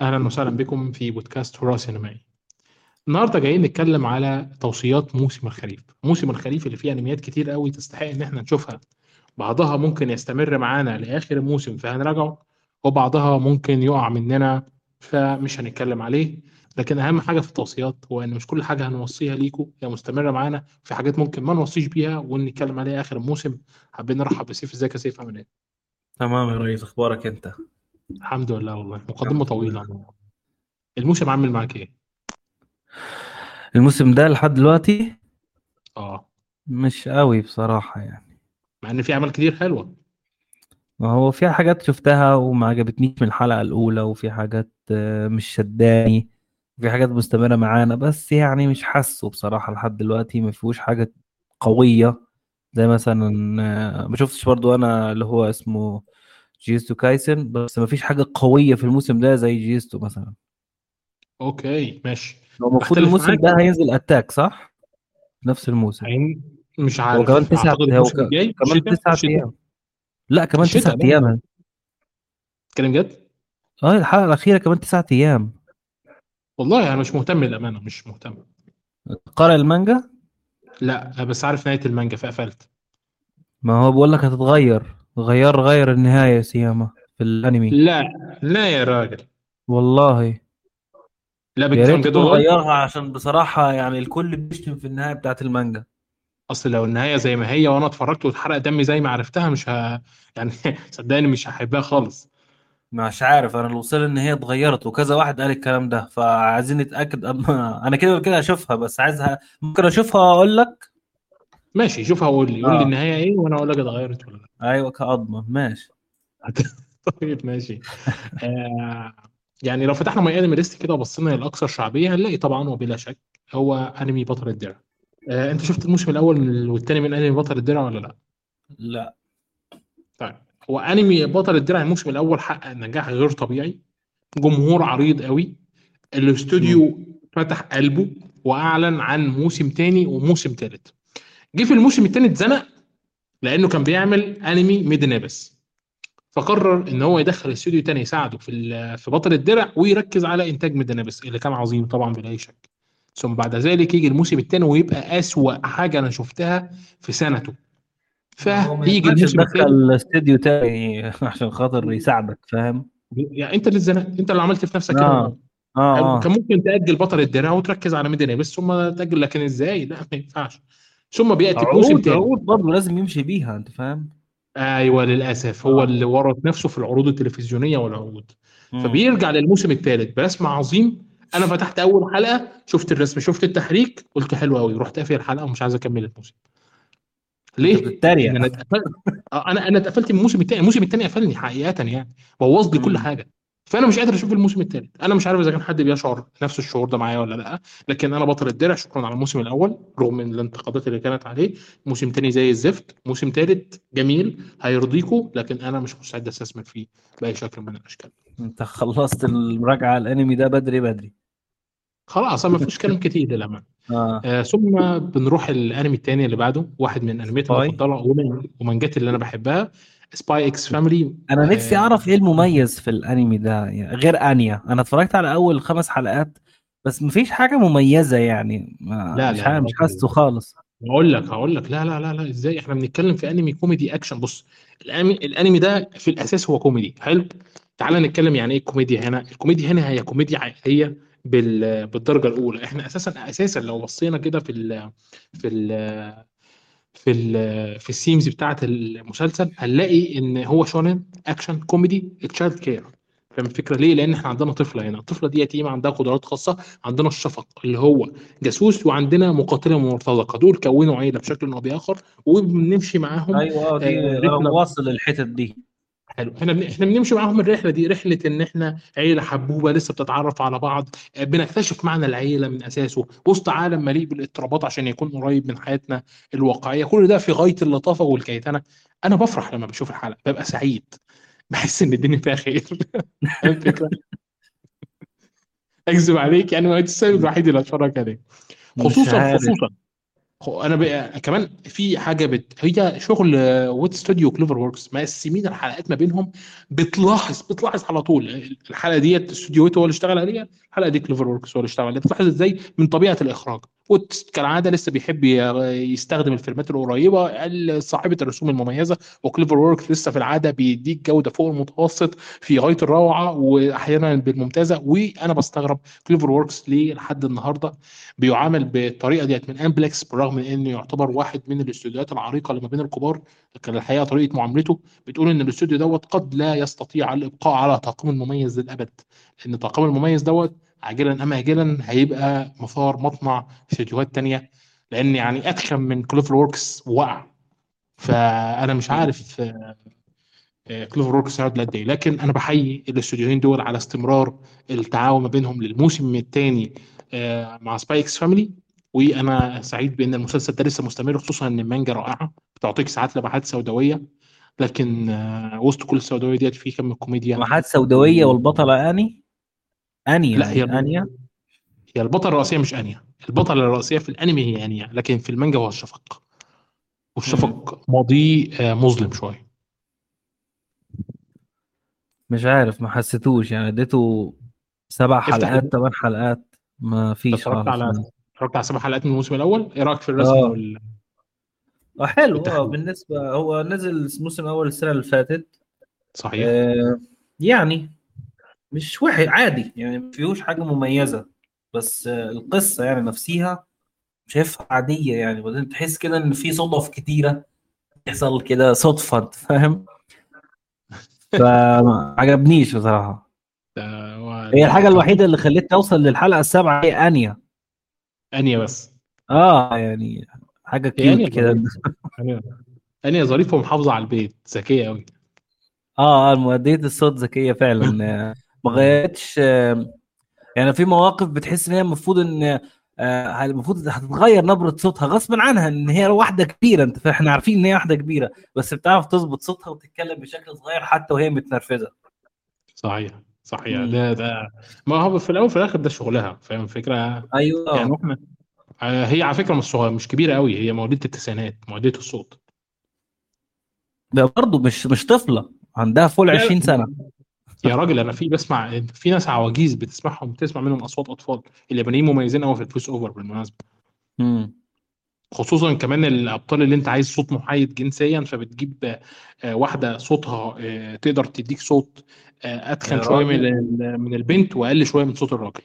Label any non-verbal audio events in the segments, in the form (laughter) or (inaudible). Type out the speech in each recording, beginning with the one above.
أهلا وسهلا بكم في بودكاست هراء سينمائي. النهارده جايين نتكلم على توصيات موسم الخريف، موسم الخريف اللي فيه أنميات كتير قوي تستحق إن إحنا نشوفها. بعضها ممكن يستمر معانا لآخر الموسم فهنراجعه، وبعضها ممكن يقع مننا فمش هنتكلم عليه، لكن أهم حاجة في التوصيات هو إن مش كل حاجة هنوصيها ليكم هي مستمرة معانا، في حاجات ممكن ما نوصيش بيها ونتكلم عليها آخر الموسم. حابين نرحب بسيف إزيك يا سيف عامل إيه؟ تمام يا ريس أخبارك أنت الحمد لله والله. مقدمة طويلة. الموسم عامل معاك إيه؟ الموسم ده لحد دلوقتي؟ آه. مش قوي بصراحة يعني. مع إن في أعمال كتير حلوة. ما هو في حاجات شفتها وما عجبتنيش من الحلقة الأولى وفي حاجات آه، مش شداني في حاجات مستمرة معانا بس يعني مش حاسه بصراحة لحد دلوقتي. ما فيهوش حاجة قوية. زي مثلا آه، ما شفتش برضو أنا اللي هو اسمه جوجوتسو كايسن بس ما فيش حاجة قوية في الموسم ده زي جوجوتسو مثلا. okay ماشي. هو المفروض الموسم ده هينزل Attack صح؟ نفس الموسم. عين مش هو عارف كمان تسعة هو كمان تسعة أيام. لا كمان تسعة لا أيام. اتكلم جد؟ آه الحلقة الأخيرة كمان تسعة أيام. والله أنا مش مهتم للأمانة مش مهتم. قارئ المانجا؟ لا بس عارف نهاية المانجا فقفلت. ما هو بقول لك هتتغير. غير غير النهاية يا سياما في الأنمي. لا لا يا راجل. والله. لا يكون والله غيرها عشان بصراحة يعني الكل بيشتم في النهاية بتاعت المانجا. أصل لو النهاية زي ما هي وأنا اتفرجت واتحرق دمي زي ما عرفتها مش ه... يعني (laughs) صدقني مش هحبها خالص. مش عارف أنا اللي وصل إن هي اتغيرت وكذا واحد قال الكلام ده فعايزين نتأكد أما أنا كده ولا كده أشوفها بس عايزها ممكن أشوفها وأقول لك؟ ماشي شوفها وقول لي قول لي آه. النهاية إيه وأنا أقول لك اتغيرت ولا لأ. أيوة كأضمن. ماشي. (laughs) طيب ماشي. آه يعني لو فتحنا ماي انمي ليست كده وبصينا للأكثر شعبية هنلاقي طبعا وبلا شك هو أنمي بطل الدرع. آه أنت شفت الموسم الأول والثاني من أنمي بطل الدرع ولا لأ؟ لأ. طيب هو أنمي بطل الدرع الموسم الأول حقق نجاح غير طبيعي. جمهور عريض قوي. الاستوديو فتح قلبه وأعلن عن موسم تاني وموسم تالت. جه في الموسم التاني اتزنق لأنه كان بيعمل انمي ميد نابس فقرر إن هو يدخل استوديو تاني يساعده في في بطل الدرع ويركز على إنتاج ميدانابس اللي كان عظيم طبعا بلا أي شك. ثم بعد ذلك يجي الموسم الثاني ويبقى أسوأ حاجة أنا شفتها في سنته. فيجي الموسم الثالث تدخل استديو تاني عشان خاطر يساعدك فاهم؟ يعني أنت اللي اتزنقت أنت اللي عملت في نفسك كده آه. والله آه كان ممكن تأجل بطل الدرع وتركز على ميدانابس ثم تأجل لكن إزاي؟ لا ما ينفعش. ثم بيأتي ثالث عقود برضه لازم يمشي بيها انت فاهم؟ أيوه للأسف. هو آه. اللي ورط نفسه في العروض التلفزيونية والعروض امم فبيرجع للموسم الثالث برسم عظيم. أنا فتحت أول حلقة شفت الرسم شفت التحريك قلت حلو قوي رحت قافل الحلقة ومش عايز أكمل الموسم. ليه؟ بتتريق. أنا اتقفلت آه، أنا أنا اتقفلت من الموسم الثاني الموسم الثاني قفلني حقيقة يعني. بوظ لي كل حاجة. فأنا مش قادر أشوف الموسم الثالث أنا مش عارف إذا كان حد بيشعر نفس الشعور ده معايا ولا لأ. لكن أنا بطل الدرع. شكرا على الموسم الأول رغم من الانتقادات اللي كانت عليه. موسم تاني زي الزفت. موسم ثالث جميل هيرضيكوا لكن أنا مش مستعد أستثمر فيه بأي شكل من الأشكال. أنت خلصت المراجعة الأنمي ده بدري بدري. خلاص ما فيش كلام كتير للأمانة. (laughs) آه. آه ثم بنروح الأنمي الثاني اللي بعده. واحد من انمياتي سباي المفضلة ومن ومانجات اللي أنا بحبها. Spy x Family أنا نفسي آه أعرف إيه المميز في الأنمي ده يعني غير أنيا. أنا اتفرجت على أول خمس حلقات بس مفيش حاجة مميزة يعني. ما لا مش لا مش حاسه خالص. هقول لك هقول لك. لا لا لا لا. إزاي؟ إحنا بنتكلم في أنمي كوميدي أكشن. بص الانمي الأنمي ده في الأساس هو كوميدي. حلو؟ تعال نتكلم يعني إيه الكوميديا هنا. الكوميديا هنا هي كوميديا حقيقيه بال... بالدرجة الأولى. إحنا أساسا أساسا لو بصينا كده في ال... في ال... في ال... في ال themes بتاعة المسلسل هنلاقي إن هو شونن اكشن كوميدي child care فاهم الفكرة ليه؟ لأن إحنا عندنا طفلة هنا، الطفلة دي يتيمة عندها قدرات خاصة، عندنا الشفق اللي هو جاسوس وعندنا مقاتلة مرتزقة، دول كونوا عيلة بشكل أو بآخر وبنمشي معاهم أيوه آه دي آه، مواصل الحتت دي. حلو. إحنا بن- إحنا بنمشي معاهم الرحلة دي رحلة إن إحنا عيلة حبوبة لسه بتتعرف على بعض آه، بنكتشف معنى العيلة من أساسه وسط عالم مليء بالإضطرابات عشان يكون قريب من حياتنا الواقعية. كل ده في غاية اللطافة وال cuteness. أنا بفرح لما بشوف الحلقة ببقى سعيد. بحس إن الدنيا فيها خير. (laughs) الفكرة؟ اكذب عليك يعني ما السبب الوحيد اللي اتفرج عليه. خصوصا خصوصا أنا بقى كمان في حاجة بت... هي شغل Wit Studio CloverWorks مقسمين الحلقات ما بينهم بتلاحظ بتلاحظ على طول. الحلقة ديت استوديو Wit هو اللي اشتغل عليها الحلقة دي CloverWorks هو اللي اشتغل عليها. بتلاحظ إزاي؟ من طبيعة الإخراج. Wit كالعادة لسه بيحب يستخدم الفيلمات القريبة ال- صاحبة الرسوم المميزة و CloverWorks لسه في العادة بيديك جودة فوق المتوسط في غاية الروعة وأحيانا بالممتازة. وأنا بستغرب CloverWorks ليه لحد النهارده بيعامل بالطريقة ديت من Aniplex بالرغم من إنه يعتبر واحد من الاستوديوهات العريقة اللي ما بين الكبار. لكن الحقيقة طريقة معاملته بتقول إن الاستوديو دوت قد لا يستطيع الإبقاء على طاقم المميز للأبد. لأن طاقم المميز دوت عاجلا أم اجلا هيبقى مسار مطمع استوديوهات تانية لأن يعني أتخن من CloverWorks وقع. فأنا مش عارف CloverWorks هيقعد قد إيه. لكن أنا بحيي الاستوديوهين دول على استمرار التعاون ما بينهم للموسم الثاني مع Spy x Family وأنا سعيد بأن المسلسل ده لسه مستمر خصوصا إن المانجا رائعة بتعطيك ساعات لمحات سوداوية. لكن آه، وسط كل السوداوية ديت في كم الكوميديا لمحات سوداوية والبطلة اني آنيا. لا هي آنيا. هي البطلة الرئيسية مش آنيا. البطلة الرئيسية في الأنمي هي آنيا لكن في المانجا هو الشفق. والشفق ماضيه آه، مظلم شوية مش عارف ما حسيتوش. يعني اديته سبع حلقات ثمان حلقات ما فيش اتفرجت على اتفرجت على سبع حلقات من الموسم الأول؟ إيه رأيك في الرسم آه. وال... آه، حلو. آه بالنسبة هو نزل الموسم الأول السنة اللي فاتت. صحيح. آه يعني مش وحش عادي يعني ما فيهوش حاجة مميزة بس القصة يعني نفسها شايفها عادية يعني. بعدين تحس كده إن في صدف كتيرة يحصل كده صدفة فاهم؟ فما عجبنيش بصراحة. هي الحاجة الوحيدة اللي خلتني اوصل للحلقة السابعة هي آنيا. آنيا بس. آه يعني حاجة كيوت كده. آنيا ظريفة. ومحافظة على البيت ذكية قوي آه آه مؤدية الصوت ذكية فعلا. ما غيرتش يعني في مواقف بتحس إن هي المفروض إن آه، المفروض هتتغير نبرة صوتها غصبا عنها إن هي واحدة كبيرة أنت إحنا عارفين إن هي واحدة كبيرة بس بتعرف تظبط صوتها وتتكلم بشكل صغير حتى وهي متنرفزة. صحيح صحيح. مم. ده ده ما هو في الأول وفي الآخر ده شغلها فاهم الفكرة؟ يعني أيوه إحنا آه، هي على فكرة مش صغيرة مش كبيرة قوي هي مواليد التسعينات مواليد الصوت. ده برضه مش مش طفلة عندها فوق ال لا 20 لا سنة. يا راجل أنا في بسمع في ناس عواجيز بتسمعهم بتسمع منهم أصوات أطفال. اليابانيين مميزين قوي في الفويس أوفر بالمناسبة. مم. خصوصا كمان الأبطال اللي أنت عايز صوت محايد جنسيا فبتجيب آه، واحدة صوتها آه، تقدر تديك صوت آه، أتخن شوية من من البنت وأقل شوية من صوت الراجل.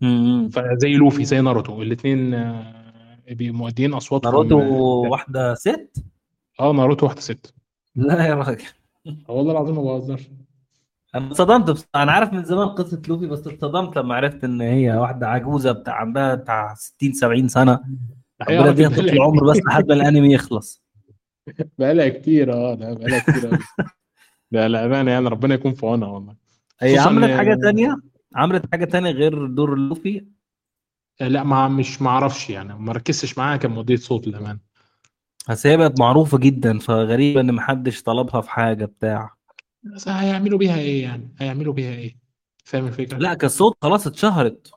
مم. فزي لوفي زي ناروتو الاثنين مؤديين أصواتهم ناروتو واحدة ست؟ آه ناروتو واحدة ست. لا يا راجل. والله العظيم ما بهزرش. أنا اتصدمت بص... أنا عارف من زمان قصة لوفي بس اتصدمت لما عرفت إن هي واحدة عجوزة بتاع عندها بتاع 60 70 سنة. الحقيقة ربنا يديها طول العمر (laughs) بس لحد ما الأنمي يخلص. بقالها كتير آه لا بقالها كتير قوي (laughs) لا لا أمانة يعني ربنا يكون في عونها والله. هي عملت حاجة تانية؟ عملت حاجة تانية غير دور لوفي؟ لا ما مش ما أعرفش يعني ما ركزتش معاها كمؤدية صوت للأمانة. بس هي بقت معروفة جدا فغريبة إن محدش طلبها في حاجة بتاع. بس هيعملوا بيها إيه يعني؟ هيعملوا بيها إيه؟ فاهم الفكرة؟ لا كصوت خلاص اتشهرت.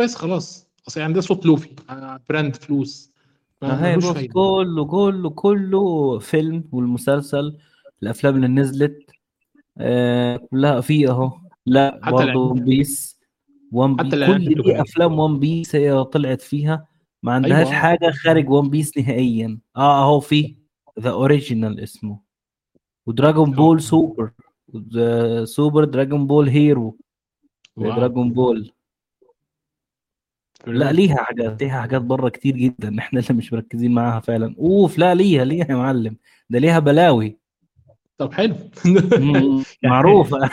بس خلاص. اصل يعني ده صوت لوفي. آه، براند فلوس. ما هي كله كله كله فيلم والمسلسل الأفلام اللي نزلت آه كلها في أهو. لا برضه ون بيس ون حتى بي الإعلانات كل دي أفلام ون بيس هي طلعت فيها. ما عندهاش آه حاجة خارج ون بيس نهائيا. آه أهو في ذا اوريجينال اسمه. ودراجون بول سوبر. Super Dragon Ball Hero. Dragon Ball. لا ليها حاجات ليها حاجات بره كتير جدا. (laughs) إحنا اللي مش مركزين معاها فعلا. أوف لا ليها ليها يا معلم. ده ليها بلاوي. طب حلو. (laughs) مم، يعني معروفه (laughs)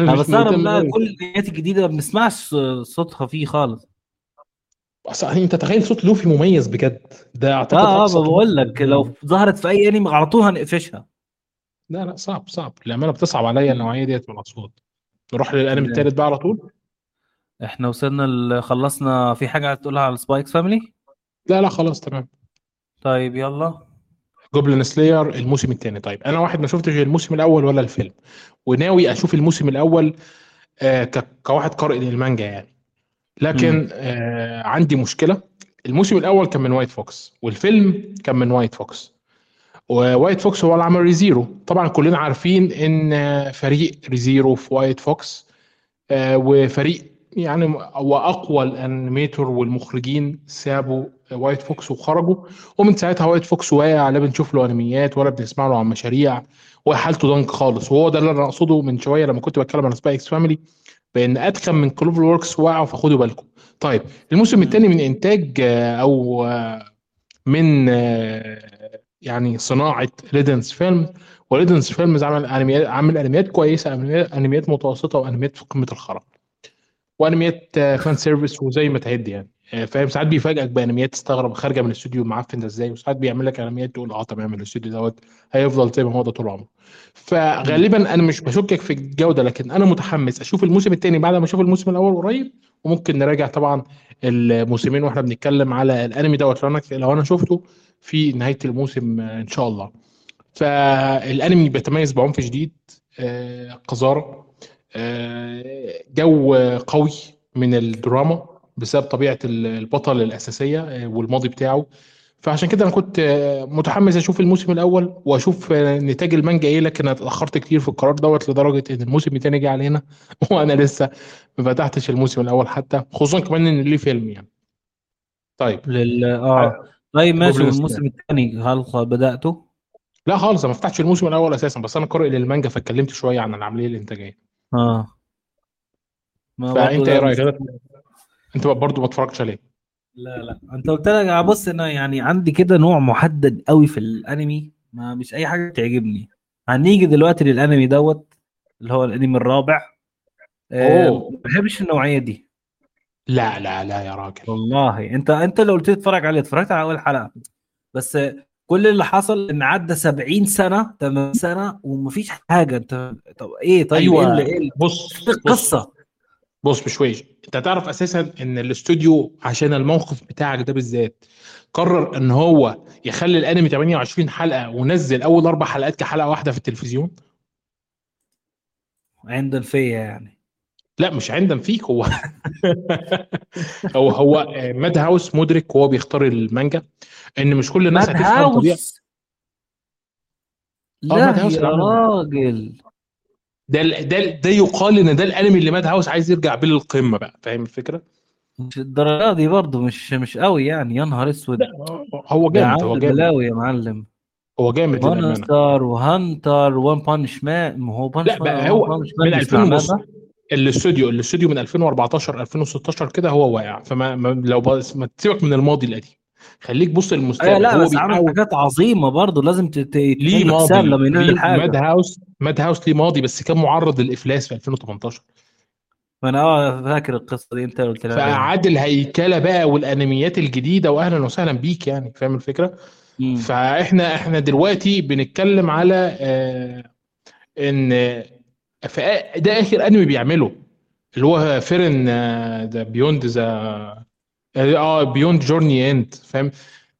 أنا بستغرب بقى كل النهايات الجديدة ما بنسمعش صوتها فيه خالص. اصل أنت تخيل صوت لوفي مميز بجد. ده أعتقد آه آه بقول لك لو ظهرت في أي أنمي على طول هنقفشها. لا لا صعب صعب. الأمانة بتصعب عليا مم. النوعية ديت من الاصوات نروح للأنمي لا. التالت بقى على طول. إحنا وصلنا ل- خلصنا. في حاجة عايز تقولها على Spy x Family لا لا خلاص تمام. طيب يلا. Goblin Slayer الموسم الثاني طيب أنا واحد ما شفتش الموسم الأول ولا الفيلم وناوي أشوف الموسم الأول آه ك- كواحد قارئ للمانجا يعني. لكن آه عندي مشكلة. الموسم الأول كان من White Fox والفيلم كان من White Fox و White Fox هو اللي عمل Re:Zero. طبعا كلنا عارفين إن فريق Re:Zero في White Fox آه، وفريق يعني هو أقوى ال animators والمخرجين سابوا White Fox وخرجوا. ومن ساعتها White Fox واقع لا بنشوف له أنميات ولا بنسمع له عن مشاريع وحالته ضنك خالص. وهو ده اللي أنا أقصده من شوية لما كنت بتكلم عن Spy x Family بإن أتخن من CloverWorks وقعوا فخدوا بالكم. طيب الموسم الثاني من إنتاج آه، أو آه، من يعني صناعة ريدنس فيلم وريدنس فيلمز عمل انميات عمل انميات كويسة انميات متوسطة وانميات في قمة الخرا. وانميات فان سيرفيس وزي ما تعد يعني. آه، فاهم؟ ساعات بيفاجئك بأنميات تستغرب خارجة من الاستوديو المعفن ده إزاي وساعات بيعمل لك انميات تقول آه تمام الاستوديو دوت هيفضل زي ما هو ده طول عمره. فغالبا أنا مش بشكك في الجودة لكن أنا متحمس أشوف الموسم الثاني بعد ما أشوف الموسم الأول قريب وممكن نراجع طبعا الموسمين وإحنا بنتكلم على الأنمي دوت لو أنا شفته في نهاية الموسم آه، إن شاء الله. فالأنمي بيتميز بعنف شديد آه، قذارة آه، جو قوي من الدراما بسبب طبيعة البطل الأساسية آه، والماضي بتاعه. فعشان كده أنا كنت آه، متحمس أشوف الموسم الأول وأشوف آه، نتاج المانجا إيه لكن اتأخرت كتير في القرار دوت لدرجة إن الموسم الثاني جه علينا (laughs) وأنا لسه ما فتحتش الموسم الأول حتى خصوصا كمان إن ليه فيلم يعني. طيب. لل آه. طيب ماشي. والموسم الثاني هل بدأته؟ لا خالص أنا ما فتحتش الموسم الأول أساسا بس أنا قارئ للمانجا فاتكلمت شوية عن العملية الإنتاجية. آه. ما فأنت إيه رأيك؟ انت برضه ما اتفرجتش عليه. لا لا. انت قلت لك بص أنا يعني عندي كده نوع محدد قوي في الانمي ما مش أي حاجة تعجبني هنيجي دلوقتي للانمي دوت اللي هو الانمي الرابع. آه، أوه. ما بحبش النوعية دي. لا لا لا يا راجل. والله. انت انت لو قلت لي اتفرج عليه اتفرجت على أول حلقة. بس كل اللي حصل إن عدى 70 سنة 80 سنة ومفيش حاجة. انت طب إيه؟ طيب إيه اللي أيوه إيه اللي- بص إيه بص. القصة؟ بص بشويش انت تعرف أساسا إن الاستوديو عشان الموقف بتاعك ده بالذات قرر إن هو يخلي الأنمي 28 حلقة ونزل أول أربع حلقات كحلقة واحدة في التلفزيون؟ عند الفيا يعني. لا مش عندم فيك هو (laughs) هو هو ماد هاوس مدرك وهو بيختار المانجا إن مش كل الناس هتفهم طبيعه ماد لا يا راجل. ده ده ده يقال إن ده الأنمي اللي ماد هاوس عايز يرجع بيه للقمة بقى فاهم الفكرة؟ مش الدرجة دي برضه مش مش قوي يعني. يا نهار أسود. هو جامد هو جامد. بلاوي يا معلم. هو جامد Monster و Hunter و One Punch Man ما هو Punch لا بقى هو من مش 2000 معناه ونص ده الاستوديو الاستوديو من 2014 2016 كده هو واقع. فما ما لو بس ما تسيبك من الماضي القديم. خليك بص للمستقبل لا هو بس عمل حاجات عظيمة برضه لازم ليه ماضي؟ لما Madhouse Madhouse ليه ماضي بس كان معرض للإفلاس في 2018 فأنا آه فاكر القصة دي أنت قلت عليها فاعاد الهيكله بقى والأنميات الجديدة واهلا وسهلا بيك يعني فاهم الفكرة؟ مم. فإحنا إحنا دلوقتي بنتكلم على آه إن فا- ده آخر أنمي بيعمله اللي هو Frieren the beyond the آه Beyond Journey's End فاهم؟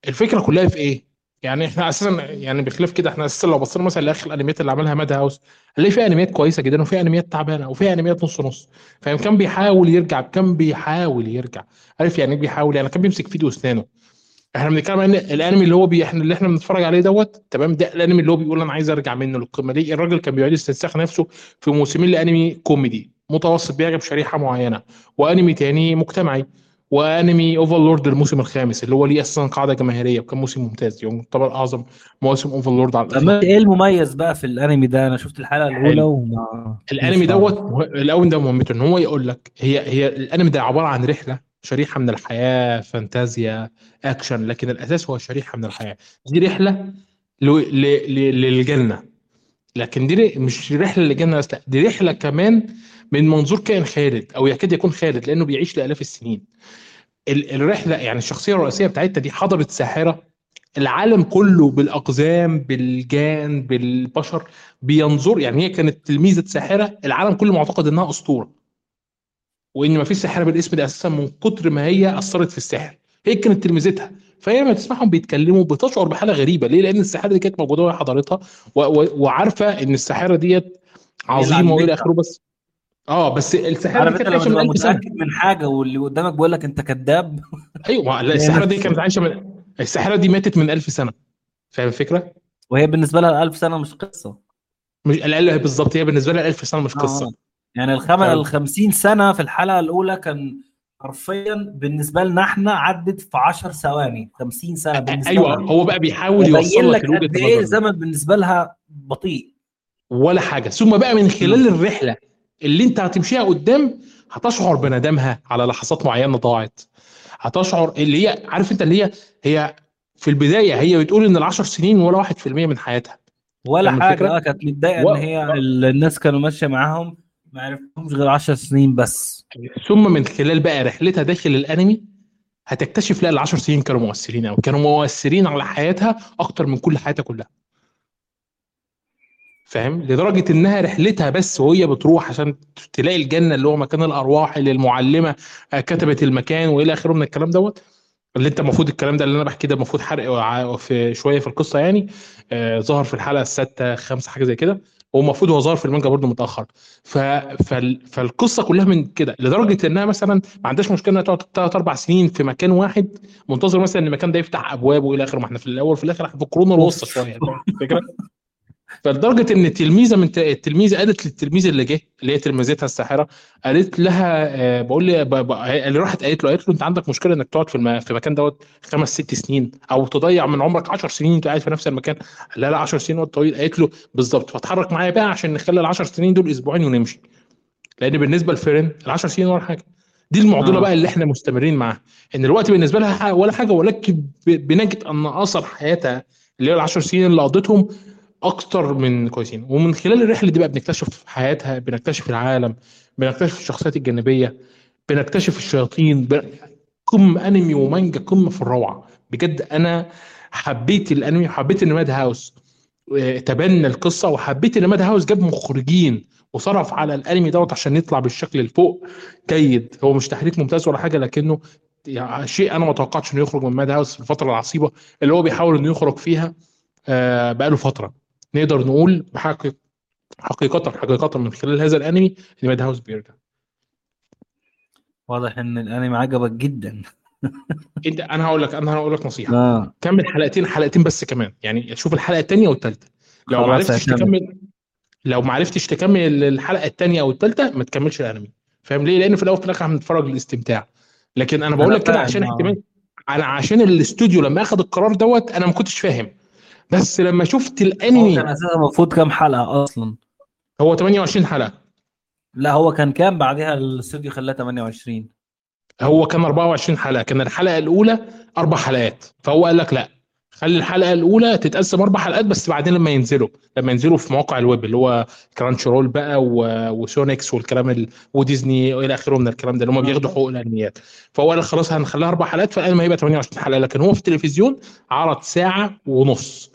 الفكرة كلها في إيه؟ يعني إحنا أساسا يعني بخلاف كده إحنا أساسا لو بصينا مثلا لآخر الانميات اللي عملها Madhouse هنلاقي في انميات كويسة جدا وفي انميات تعبانة وفي انميات نص نص فاهم؟ كان بيحاول يرجع كان بيحاول يرجع. عارف يعني إيه بيحاول؟ يعني كان بيمسك فيديو اسنانه إحنا بنتكلم عن الأنمي اللي هو بي إحنا اللي إحنا بنتفرج عليه دوت تمام؟ ده الأنمي اللي هو بيقول أنا عايز أرجع منه للقمة. دي الراجل كان بيقعد يستنسخ نفسه في موسمين لأنمي كوميدي متوسط بيعجب شريحة معينة وأنمي تاني مجتمعي. وانمي Overlord الموسم الخامس اللي هو ليه أساسا قاعدة جماهيرية وكان موسم ممتاز يعني يعتبر أعظم مواسم Overlord على الاطلاق إيه المميز بقى في الأنمي ده؟ أنا شفت الحلقة الأولى وما الأنمي دوت مه- الأول ده مهمته إن هو يقول لك هي هي الأنمي ده عبارة عن رحلة شريحة من الحياة فانتازيا أكشن لكن الأساس هو شريحة من الحياة. دي رحلة لو- ل- ل- للجنة. لكن دي مش رحلة للجنة بس لا دي رحلة كمان من منظور كائن خالد أو يكاد يكون خالد لأنه بيعيش لآلاف السنين. ال- الرحلة يعني الشخصية الرئيسية بتاعتنا دي حضرت ساحرة. العالم كله بالأقزام بالجان بالبشر بينظر يعني هي كانت تلميذه ساحرة العالم كله معتقد إنها أسطورة. وإن ما فيش ساحرة بالاسم ده أساسا من كتر ما هي أثرت في السحر هي كانت تلميذتها. فهي لما تسمعهم بيتكلموا بتشعر بحالة غريبة. ليه؟ لأن الساحرة دي كانت موجودة وهي حضرتها وعارفة إن الساحرة ديت عظيمة وإلى آخره بس آه بس عارف دي انت كانت عايشة من تبقى 1000 سنة. من حاجة واللي قدامك بيقول لك أنت كذاب. (laughs) أيوه لا، (laughs) الساحره دي (laughs) كانت عايشة من الساحره دي ماتت من 1000 سنة. فاهم الفكرة؟ وهي بالنسبة لها 1000 سنة مش قصة. مش الاقل بالظبط هي بالنسبة لها 1000 سنة مش قصة. آه. يعني الخم... ال 50 سنة في الحلقة الأولى كان حرفيا بالنسبة لنا إحنا عدت في 10 ثواني. 50 سنة بالنسبة أيوه لها. هو بقى بيحاول يوصل لك قد إيه الزمن بالنسبة لها بطيء. ولا حاجة. ثم بقى من خلال الرحلة اللي انت هتمشيها قدام هتشعر بندمها على لحظات معينة ضاعت. هتشعر اللي هي عارف انت اللي هي هي في البداية هي بتقول إن العشر سنين ولا واحد في المية من حياتها. ولا حاجة؟ آه كانت متضايقة و... ان هي ال- الناس كانوا ماشية معاهم ما عرفتهمش غير 10 سنين بس. ثم من خلال بقى رحلتها داخل الأنمي هتكتشف لا العشر سنين كانوا مؤثرين قوي كانوا مؤثرين على حياتها أكتر من كل حياتها كلها. فاهم؟ لدرجة إنها رحلتها بس وهي بتروح عشان تلاقي الجنة اللي هو مكان الأرواح اللي المعلمة آه، كتبت المكان وإلى آخره من الكلام دوت. اللي أنت المفروض الكلام ده اللي أنا بحكيه ده المفروض حرق في شوية في القصة يعني آه ظهر في الحلقة السادسه خمسة حاجة زي كده. هو المفروض هو ظهر في المانجا برضه متأخر. ف... فال... فالقصة كلها من كده. لدرجة إنها مثلا ما عندهاش مشكلة إنها تقعد ثلاث أربع سنين في مكان واحد منتظر مثلا إن المكان ده يفتح ابوابه وإلى آخره. ما إحنا في الأول في الآخر إحنا في القرون الوسطى شوية الفكرة؟ فلدرجة إن التلميذه من التلميذة قالت للتلميذ اللي جه اللي هي تلميذتها الساحرة قالت لها آه، بقول لي اللي راحت قالت له قالت له أنت عندك مشكلة إنك تقعد في الم... في المكان دوت خمس ست سنين أو تضيع من عمرك 10 سنين انت قاعد في نفس المكان. قال لها لا 10 سنين وقت طويل. قالت له بالظبط فاتحرك معايا بقى عشان نخلي ال 10 سنين دول أسبوعين ونمشي. لأن بالنسبة لفيرن ال 10 سنين ولا حاجة. دي المعضلة آه. بقى اللي إحنا مستمرين معاها. إن الوقت بالنسبة لها ولا حاجة ولكن بنجد أن اثر حياتها اللي هي ال 10 سنين اللي قضتهم أكتر من كويسين. ومن خلال الرحلة دي بقى بنكتشف حياتها بنكتشف العالم بنكتشف الشخصيات الجانبية بنكتشف الشياطين ب... قمة أنمي ومانجا قمة في الروعة. بجد أنا حبيت الأنمي وحبيت إن ماد هاوس آه، تبنى القصة وحبيت إن ماد هاوس جاب مخرجين وصرف على الأنمي دوت عشان يطلع بالشكل الفوق جيد. هو مش تحريك ممتاز ولا حاجة لكنه يعني شيء أنا ما توقعتش إنه يخرج من ماد هاوس في الفترة العصيبة اللي هو بيحاول إنه يخرج فيها آه، بقاله فترة. نقدر نقول حقيقة حقيقة من خلال هذا الأنمي ان ماد هاوس بيرجع واضح إن الأنمي عجبك جدا. (laughs) انت أنا هقول لك أنا هقول لك نصيحة. آه. كمل حلقتين حلقتين بس كمان. يعني شوف الحلقة الثانية والثالثه لو ما عرفتش تكمل لو ما عرفتش تكمل الحلقة الثانية أو الثالثه ما تكملش الأنمي. فاهم ليه؟ لأن في الأول وفي الآخر هنتفرج للاستمتاع. لكن أنا بقول لك كده عشان احتمال أنا عشان الاستوديو لما اخذ القرار دوت أنا ما كنتش فاهم. بس لما شفت هو الانمي كان أساسا المفروض كام حلقة أصلا؟ هو 28 حلقة. لا هو كان كام بعدها الاستوديو خلاه 28 هو كان 24 حلقة كان الحلقة الأولى أربع حلقات. فهو قال لك لا خلي الحلقة الأولى تتقسم أربع حلقات بس بعدين لما ينزلوا لما ينزلوا في مواقع الويب اللي هو Crunchyroll بقى و- وسونيكس والكلام ال... وديزني والى آخره من الكلام ده اللي هم بياخدوا حقوق الأنميات. فهو قال خلاص هنخليها أربع حلقات فالانمي هيبقى 28 حلقة لكن هو في التلفزيون عرض ساعة ونص.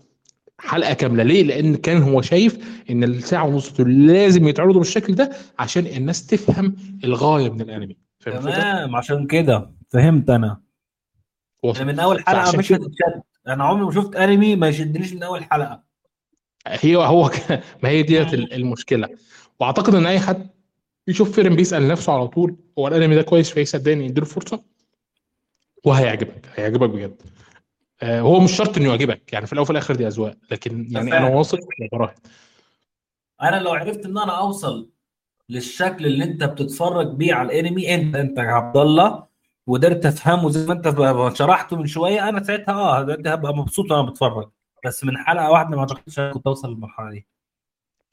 حلقة كاملة. ليه؟ لأن كان هو شايف إن الساعة ونص دول لازم يتعرضوا بالشكل ده عشان الناس تفهم الغاية من الأنمي؟ تمام عشان كده فهمت أنا. أنا من أول حلقة مش هتتشد. أنا عمري ما شفت أنمي ما يشدنيش من أول حلقة. هي هو ك- (laughs) ما هي ديت ال- المشكلة. وأعتقد إن أي حد يشوف فيلم بيسأل نفسه على طول هو الأنمي ده كويس فيه صدقني يديله فرصة؟ وهيعجبك هيعجبك بجد. هو مش شرط إنه يعجبك يعني في الأول وفي الآخر دي أذواق لكن يعني أنا واثق وبراهن أنا لو عرفت إن أنا أوصل للشكل اللي أنت بتتفرج بيه على الأنمي انت أنت يا عبد الله وقدرت افهمه زي ما أنت شرحته من شوية أنا ساعتها آه هبقى مبسوط وأنا بتفرج. بس من حلقة واحدة ما أعتقدش كنت أوصل للمرحلة دي.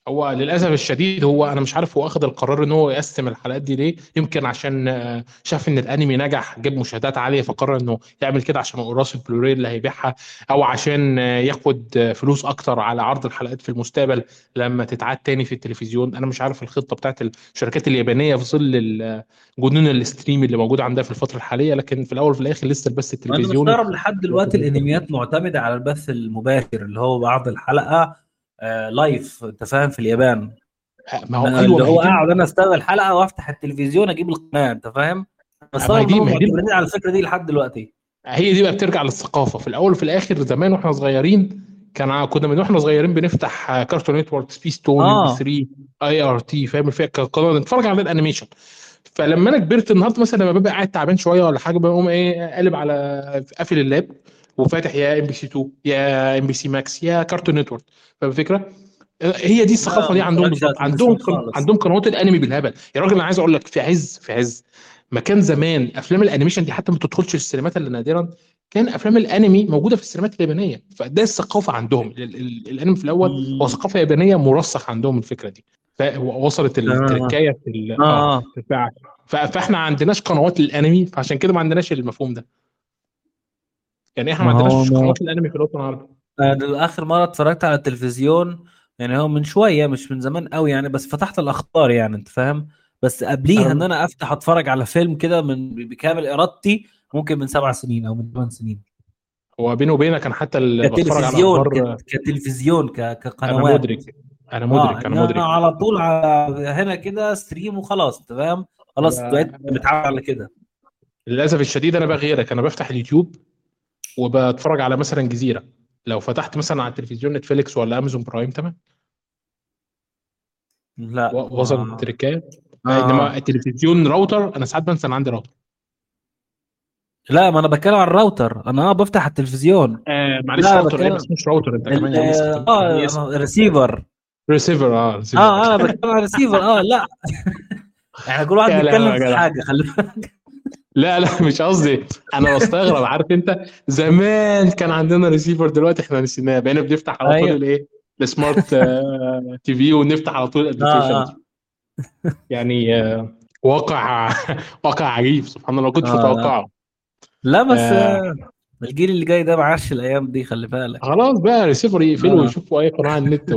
هو للأسف الشديد هو أنا مش عارف هو اخذ القرار إن هو يقسم الحلقات دي ليه. يمكن عشان آه، شاف إن الأنمي نجح جاب مشاهدات عالية فقرر إنه يعمل كده عشان قراص البلوراي اللي هيبيعها أو عشان ياخد فلوس أكتر على عرض الحلقات في المستقبل لما تتعاد تاني في التلفزيون. أنا مش عارف الخطة بتاعت الشركات اليابانية في ظل جنون ال stream اللي موجود عندها في الفترة الحالية لكن في الأول وفي الآخر لسه البث أنا التلفزيوني. مستغرب لحد دلوقتي الأنميات معتمدة على البث المباشر اللي هو بعد الحلقة live انت فاهم في اليابان. ما هو اللي هو اقعد أنا استنى الحلقة وأفتح التلفزيون أجيب القناة أنت فاهم؟ ما هي مستغرب ان دي على الفكرة دي لحد دلوقتي. هي دي بقى بترجع للثقافة. في الأول وفي الآخر زمان وإحنا صغيرين كان كنا من وإحنا صغيرين بنفتح آه، Cartoon Network Spacetoon بي 3 ART فاهم؟ الفكرة قناه نتفرج على ال animation. فلما أنا كبرت النهارده مثلا لما ببقى قاعد تعبان شوية ولا حاجة بقوم إيه قالب على قافل ال lap. وفاتح يا MBC 2 يا MBC Max يا Cartoon Network فاهم الفكرة؟ هي دي الثقافة دي ما عندهم بالظبط. عندهم عندهم قنوات الأنمي بالهبل. يا راجل أنا عايز أقول لك في عز في عز ما كان زمان أفلام ال animation دي حتى ما تدخلش السينمات إلا نادرا كان أفلام الأنمي موجودة في السينمات اليابانية. فده الثقافة عندهم. ال- ال- الأنمي في الأول هو. ثقافة يابانية مرسخ عندهم الفكرة دي. فوصلت آه. التركاية في ال- ف- ف- فإحنا ما عندناش قنوات للأنمي فعشان كده ما عندناش المفهوم ده. يعني إحنا ما عندناش ما قنوات الأنمي في الوطن العربي أنا آخر مرة اتفرجت على التلفزيون يعني هو من شوية مش من زمان قوي يعني بس فتحت الأخبار يعني أنت فاهم؟ بس قبليها إن أنا أنا أفتح أتفرج على فيلم كده من بكامل إرادتي ممكن من سبع سنين أو من ثمان سنين. هو بيني وبينك أنا حتى كتلفزيون كتلفزيون ك- أنا كقنوات. مدرك أنا مدرك ان أنا أنا مدرك. على طول على هنا كده stream وخلاص تمام خلاص بقيت متعود على كده. للأسف الشديد أنا بقى غيرك. أنا بفتح اليوتيوب وبتفرج على مثلا جزيرة. لو فتحت مثلا على التلفزيون Netflix ولا Amazon Prime تمام؟ لا. و- وصل التركايه آه. إنما آه. التلفزيون راوتر أنا ساعات بنسى إن عندي راوتر. لا ما أنا بتكلم عن الراوتر. أنا آه بفتح التلفزيون. آه معلش لا راوتر إيه؟ بس مش راوتر أنت كمان يعني آه receiver receiver آه ريسيفر آه أنا بتكلم عن ريسيفر آه لا. (laughs) إحنا كل واحد بيتكلم في حاجة خلي بالك. لا لا (laughs) مش قصدي. أنا بستغرب. عارف أنت؟ زمان كان عندنا ريسيفر دلوقتي إحنا نسيناه. بقينا بنفتح على طول أيوه. الإيه؟ ال smart آه، TV ونفتح على طول آه ال applications آه يعني آه، واقع (laughs) واقع عجيب. سبحان الله ما كنتش لا. متوقعه. لا بس آه. آه، الجيل اللي جاي ده ما عاش الأيام دي خلي بالك. خلاص بقى ريسيفر يقفلوا آه. ويشوفوا أي قناة على النت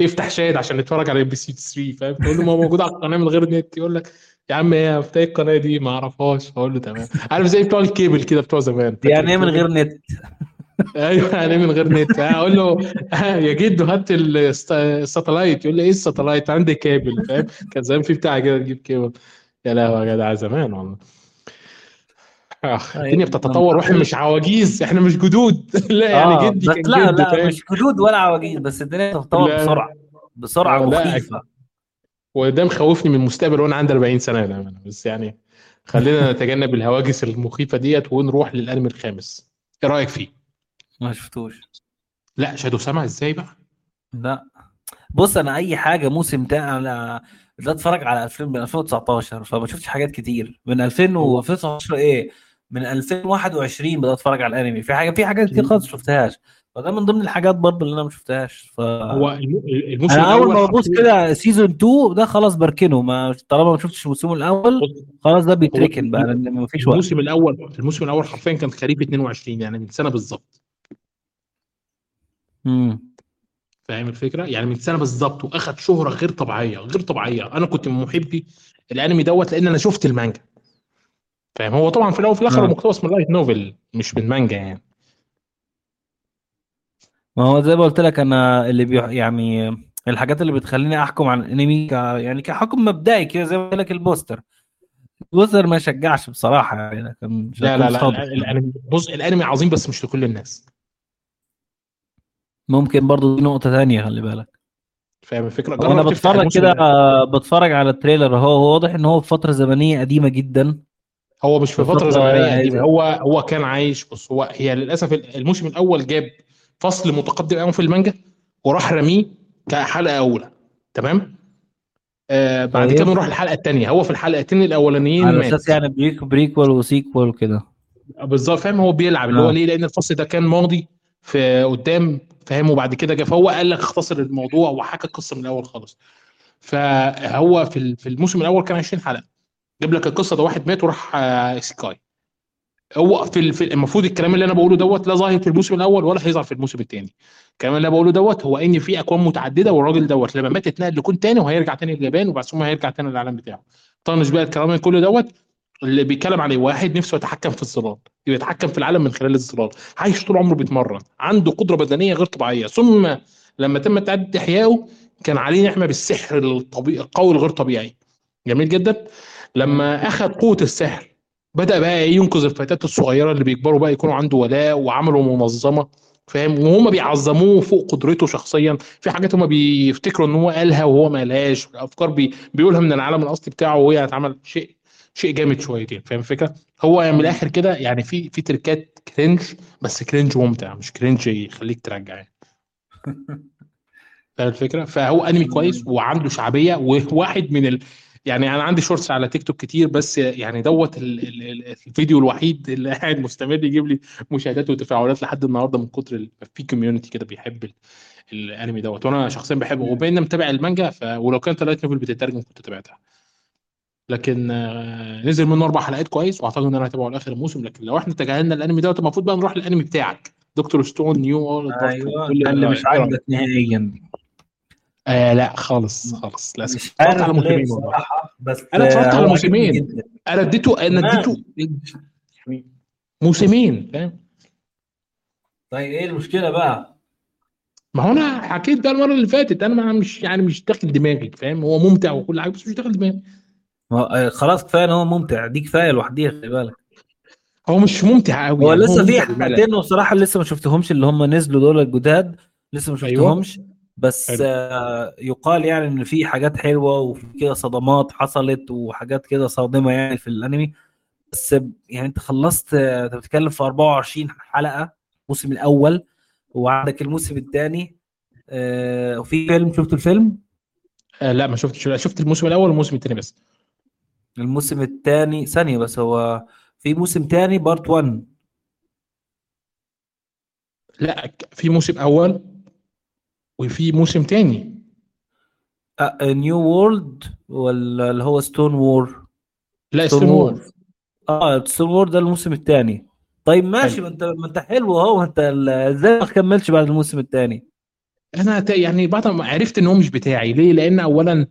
ويفتح (laughs) شاهد عشان نتفرج على MBC 3 فاهم؟ تقول له ما هو موجود على القناة من غير نت. يقول لك يا عم إيه بتاع القناه دي؟ ما أعرفهاش. أقول له تمام. عارف زي بتوع الكيبل كده بتوع زمان. يعني إيه من غير نت؟ (laughs) أيوه يعني من غير نت؟ أقول له آه، يا جدو هات ال satellite. يقول لي إيه ال satellite؟ عندي كابل فاهم؟ كان زمان في بتاع كده تجيب كيبل. يا لهوي يا جدع زمان والله. أخ طيب الدنيا بتتطور وإحنا مش عواجيز إحنا مش جدود. (laughs) لا يعني آه جدي كان لا جد لا مش جدود ولا عواجيز بس الدنيا بتتطور بسرعة بسرعة مخيفة. وده مخوفني من المستقبل وأنا عندي 40 سنة للامانه بس يعني خلينا (laughs) نتجنب الهواجس المخيفة ديت ونروح للأنمي الخامس. إيه رأيك فيه؟ ما شفتوش. لا شادو سما إزاي بقى؟ لا. بص أنا أي حاجة موسم بتاع أنا ده اتفرج على 2000 من 2019 فما شفتش حاجات كتير. من 2000 و هو 2019 إيه؟ من 2021 بدأت أتفرج على الأنمي. في حاجة في حاجات كتير خالص شفتهاش. فده من ضمن الحاجات برضه اللي أنا ما شفتهاش. ف هو الم- الموسم أنا أول ما ببص كده سيزون 2 ده خلاص بركنه. ما طالما ما شفتش الموسم الأول خلاص ده بيتركن بقى لأن ما فيش وقت. الموسم الأول الموسم الأول حرفيا كان خريف 22 يعني من سنة بالظبط. امم فاهم الفكرة؟ يعني من سنة بالظبط وأخد شهرة غير طبيعية غير طبيعية. أنا كنت من محبي الأنمي دوت لأن أنا شفت المانجا. فاهم؟ هو طبعا في الأول وفي الآخر آه. مقتبس من light novel مش من مانجا يعني. ما هو زي ما قلت لك أنا اللي بيح... يعني الحاجات اللي بتخليني أحكم عن الأنمي ك... يعني كحكم مبدئي كده زي ما قلت لك ال poster. ال poster ما شجعش بصراحة يعني كان لا لا لا يعني الأنمي بص الأنمي عظيم بس مش لكل الناس. ممكن برضو دي نقطة تانية خلي بالك. فاهم الفكرة؟ تفتح بتفرج كده ده. بتفرج على ال trailer هو هو واضح إن هو في فترة زمنية قديمة جدا. هو مش في فترة زمنية قديمة هو هو كان عايش بص هو هي للأسف الموسم الأول جاب فصل متقدم قوي في المانجا وراح رميه كحلقة أولى. تمام؟ آه بعد كده طيب. بنروح الحلقة الثانية هو في الحلقتين الأولانيين على أساس يعني preq prequel و sequel وكده بالظبط. فاهم؟ هو بيلعب. اللي هو آه. ليه؟ لأن الفصل ده كان ماضي في قدام فاهم؟ وبعد كده جه فهو قال لك اختصر الموضوع وحكى القصة من الأول خالص. فهو في في الموسم الأول كان 20 حلقة. جاب لك القصة ده واحد مات وراح آه، سكاي. هو في ال- في المفروض الكلام اللي أنا بقوله دوت لا ظاهر في الموسم الأول ولا هيظهر في الموسم الثاني الكلام اللي أنا بقوله دوت هو إن في أكوان متعددة والراجل دوت لما مات اتنقل لكون تاني وهيرجع تاني اليابان وبعد ثم هيرجع تاني للعالم بتاعه. طنش بقى الكلام من كل دوت اللي بيتكلم عليه واحد نفسه يتحكم في الظلال يتحكم في العالم من خلال الظلال. عايش طول عمره بيتمرن عنده قدرة بدنية غير طبيعية. ثم لما تم تعدد إحيائه كان عليه نعمة بالسحر الطبيعي القوي الغير طبيعي. جميل جدا. لما أخذ قوة السحر بدأ بقى إيه ينقذ الفتيات الصغيرة اللي بيكبروا بقى يكونوا عنده ولاء وعملوا منظمة فاهم؟ وهم بيعظموه فوق قدرته شخصيا. في حاجات هم بيفتكروا إن هو قالها وهو ما قالهاش أفكار بي بيقولها من العالم الأصلي بتاعه وهي هتعمل شيء شيء جامد شويتين فاهم الفكرة؟ هو من الآخر كده يعني في في حركات cringe بس cringe ممتع مش cringe يخليك ترجع يعني. (laughs) فاهم الفكرة؟ فهو أنمي كويس وعنده شعبية وواحد من ال... يعني أنا عندي shorts على تيك توك كتير بس يعني دوت ال... ال... الفيديو الوحيد اللي (laughs) قاعد مستمر يجيب لي مشاهدات وتفاعلات لحد النهارده من كتر. في community كده بيحب ال... الانمي دوت. وأنا شخصيا بحبه. وبين متابع المانجا ف... ولو كانت light novel بتترجم كنت تابعتها. لكن نزل منه أربع حلقات كويس وأعتقد إن أنا هتابعه لآخر الموسم. لكن لو إحنا تجاهلنا الانمي دوت المفروض بقى نروح للانمي بتاعك. دكتور ستون نيو اول أيوه. اللي مش عاجبك نهائيا. آه لا خالص خالص للأسف اتفرجت على موسمين بصراحة بس أنا اتفرجت على موسمين. أنا اديته أنا. اديته يعني موسمين فاهم طيب إيه المشكلة بقى؟ ما هو أنا حكيت بقى المرة اللي فاتت أنا ما- مش يعني مش داخل دماغي فاهم هو ممتع وكل حاجة بس مش داخل دماغي آه، خلاص كفاية إن هو ممتع دي كفاية لوحديها خلي بالك هو مش ممتع قوي هو يعني لسه في. حلقتين وبصراحه لسه ما شفتهمش اللي هم نزلوا دول الجداد لسه ما أيوة. بس حلو. آه يقال يعني إن في حاجات حلوة وفي كده صدمات حصلت وحاجات كده صادمة يعني في الأنمي. بس يعني أنت خلصت أنت بتتكلم في 24 حلقة الموسم الأول وعندك الموسم الثاني آه وفي فيلم شفت الفيلم؟ آه لا ما شفتش. شفت الموسم الأول والموسم الثاني بس. الموسم الثاني ثانية بس هو في موسم ثاني part 1 لا في موسم أول وفي موسم تاني. New World ولا اللي هو Stone War لا Stone War آه Stone War ده الموسم الثاني طيب ماشي. ما انت ما انت حلو اهو انت إزاي ما كملتش بعد الموسم الثاني أنا يعني بعد ما عرفت إن هو مش بتاعي ليه؟ لأن اولا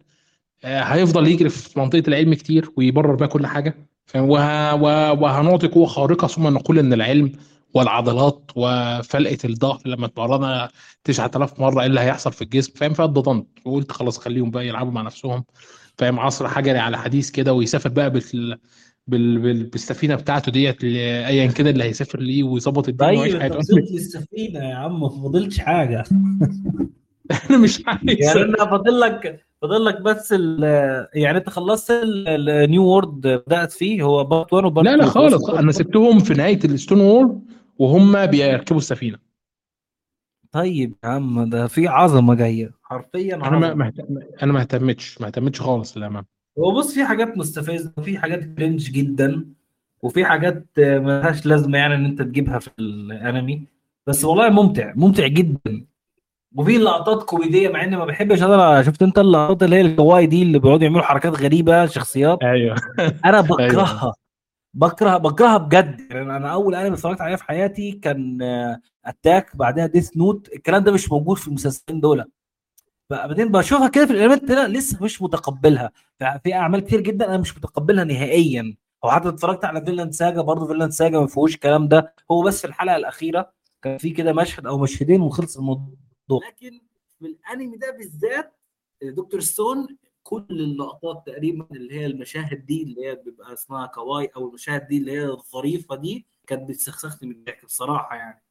آه، هيفضل يجري في منطقة العلم كتير ويبرر بقى كل حاجة فاهم؟ وهنعطي قوة خارقة ثم نقول إن العلم والعضلات وفلقة الظهر لما اتمرنها 9000 مرة إيه اللي هيحصل في الجسم؟ فاهم؟ فاتضطنت وقلت خلاص خليهم بقى يلعبوا مع نفسهم. فاهم؟ عصر حجري على حديث كده ويسافر بقى بال... بال... بال... بالسفينة بتاعته ديت ايا كده اللي هيسافر ليه ويظبط الدنيا ويعيش طيب أنت حياته. وصلت للسفينة يا عم ما فاضلش حاجة. (laughs) أنا مش عايز. يعني أنا فاضل لك فاضل لك بس يعني أنت خلصت ال New World بدأت فيه هو part 1 و part لا لا 2 خالص. أنا سبتهم في نهاية ال Stone War وهم بيركبوا السفينة. طيب يا عم ده في عظمة جاية. حرفيا أنا ما ما اهت- أنا ما اهتمتش ما اهتمتش خالص للأمانة. هو بص في حاجات مستفزة وفي حاجات cringe جدا وفي حاجات آه، ملهاش لازمة يعني إن أنت تجيبها في الأنمي. بس والله ممتع ممتع جدا. وفي لقطات كوميدية مع إني ما بحبش أنا شفت أنت اللقطات اللي هي ال kawaii دي اللي بيقعدوا يعملوا حركات غريبة شخصيات. أيوه. أنا (laughs) بكرهها. بكره بكرهها بجد. يعني أنا أول انمي اتفرجت عليه في حياتي كان آه، Attack بعدها Death Note الكلام ده مش موجود في المسلسلين دول. بعدين بشوفها كده في الانميات أنا لسه مش متقبلها. في أعمال كتير جدا أنا مش متقبلها نهائيا. أو حتى اتفرجت على Vinland Saga برضه Vinland Saga ما فيهوش الكلام ده. هو بس في الحلقة الأخيرة كان في كده مشهد أو مشهدين وخلص الموضوع. لكن في الأنمي ده بالذات Doctor Stone كل اللقطات تقريبا اللي هي المشاهد دي اللي هي بيبقى اسمها kawaii أو المشاهد دي اللي هي الظريفة دي كانت بتسخسخني من الضحك بصراحة يعني.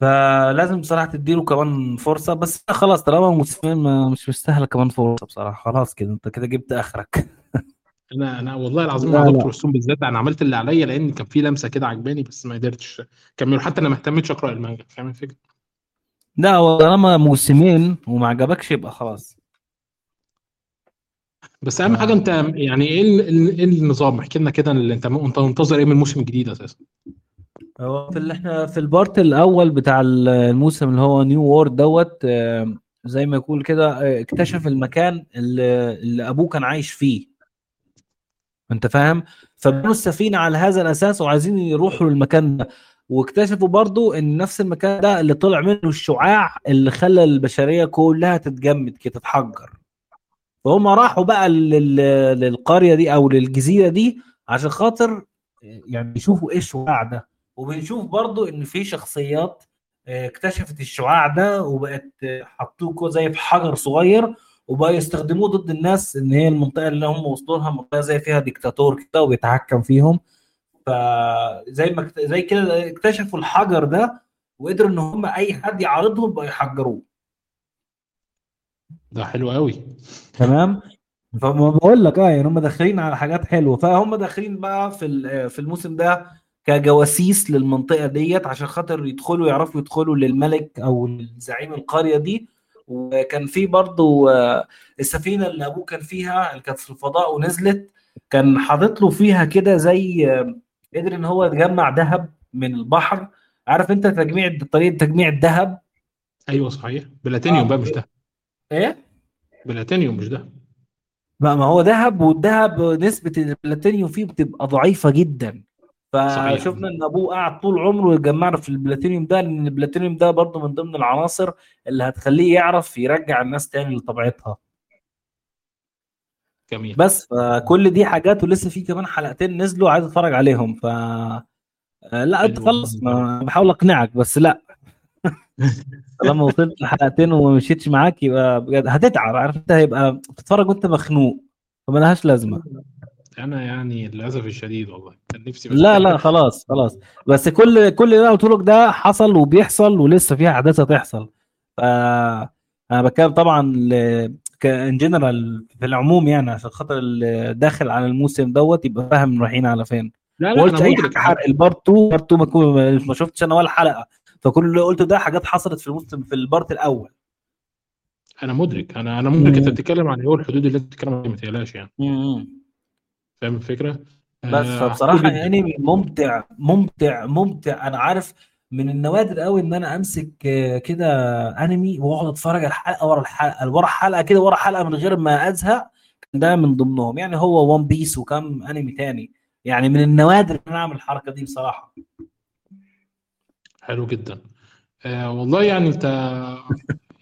فلازم بصراحة تديله كمان فرصة بس خلاص طالما الموسمين ما- مش مستاهلة كمان فرصة بصراحة. خلاص كده أنت كده جبت آخرك. (laughs) أنا أنا والله العظيم لا، مع لا. Doctor Stone بالذات أنا عملت اللي عليا لأن كان في لمسة كده عجباني بس ما قدرتش. اكمله حتى أنا ما اهتمتش أقرأ المانجا فاهم الفكرة؟ لا هو طالما موسمين وما عجبكش يبقى خلاص. بس أهم آه. حاجة أنت يعني إيه ال- ال- إيه النظام؟ احكي لنا كده اللي أنت أنت منتظر إيه من الموسم الجديد أساسا؟ هو في اللي إحنا في ال part الأول بتاع الموسم اللي هو نيو وورد دوت آه، زي ما يقول كده آه، اكتشف المكان اللي, اللي أبوه كان عايش فيه. أنت فاهم؟ فبنوا السفينة على هذا الأساس وعايزين يروحوا للمكان ده. واكتشفوا برضو إن نفس المكان ده اللي طلع منه الشعاع اللي خلى البشرية كلها تتجمد كده تتحجر. فهم راحوا بقى لل- للقرية دي أو للجزيرة دي عشان خاطر يعني يشوفوا إيه الشعاع ده. وبنشوف برضو إن في شخصيات آه، اكتشفت الشعاع ده وبقت آه، حطوه زي في حجر صغير وبقى يستخدموه ضد الناس إن هي المنطقة اللي هم وصلوا لها منطقة زي فيها ديكتاتور كده وبيتحكم فيهم. فزي ما زي كده اكتشفوا الحجر ده وقدروا إن هم أي حد يعارضهم بقوا يحجروه. ده حلو قوي. تمام؟ فما بقول لك آه يعني هم داخلين على حاجات حلوة. فهم داخلين بقى في ال- في الموسم ده كجواسيس للمنطقة ديت عشان خاطر يدخلوا يعرفوا يدخلوا للملك أو لزعيم القرية دي. وكان في برضو آه، السفينة اللي أبوه كان فيها اللي كانت في الفضاء ونزلت كان حاطط له فيها كده زي آه، قدر إن هو يجمع ذهب من البحر. عارف أنت تجميع طريقة تجميع الذهب أيوه صحيح. بلاتينيوم آه. بقى مش ده؟ إيه؟ بلاتينيوم مش ده. ما ما هو ذهب والذهب نسبة البلاتينيوم فيه بتبقى ضعيفة جدا. فشفنا إن أبوه قاعد طول عمره يجمعنا في البلاتينيوم ده لأن البلاتينيوم ده برضه من ضمن العناصر اللي هتخليه يعرف يرجع الناس تاني لطبيعتها. جميل. بس فكل دي حاجات ولسه في كمان حلقتين نزلوا عايز أتفرج عليهم. ف آه، لا أنت. خلص بحاول أقنعك بس لا. لما وصلت لحلقتين وما مشيتش معاك يبقى بجد هتتعب. عارف انت هيبقى بتتفرج وانت مخنوق. فملهاش لازمة. أنا يعني للأسف الشديد والله. كان نفسي بس لا لا خلاص خلاص. بس كل كل اللي أنا قلت لك ده حصل وبيحصل ولسه فيها أحداث هتحصل. ف أنا بتكلم طبعا in general في العموم يعني عشان خاطر اللي داخل على الموسم دوت يبقى فاهم رايحين على فين. لا ما لا قلتش أنا اي حاجة حرق ال part 2 part 2 ما كو- ما شفتش أنا ولا حلقة. فكل اللي قلته ده حاجات حصلت في الموسم في ال part الأول. أنا مدرك أنا أنا مدرك. أنت. بتتكلم عن هو الحدود اللي أنت بتتكلم عنها ما تقلقش يعني. فاهم الفكرة؟ بس آه، فبصراحة. يعني ممتع ممتع ممتع. أنا عارف من النوادر قوي إن أنا أمسك آه، كده أنمي وأقعد أتفرج الحلقة ورا الحلقة ورا حلقة كده ورا حلقة من غير ما أزهق. ده من ضمنهم. يعني هو ون بيس وكم أنمي تاني. يعني من النوادر إن أنا أعمل الحركة دي بصراحة. حلو جدا. آه والله يعني انت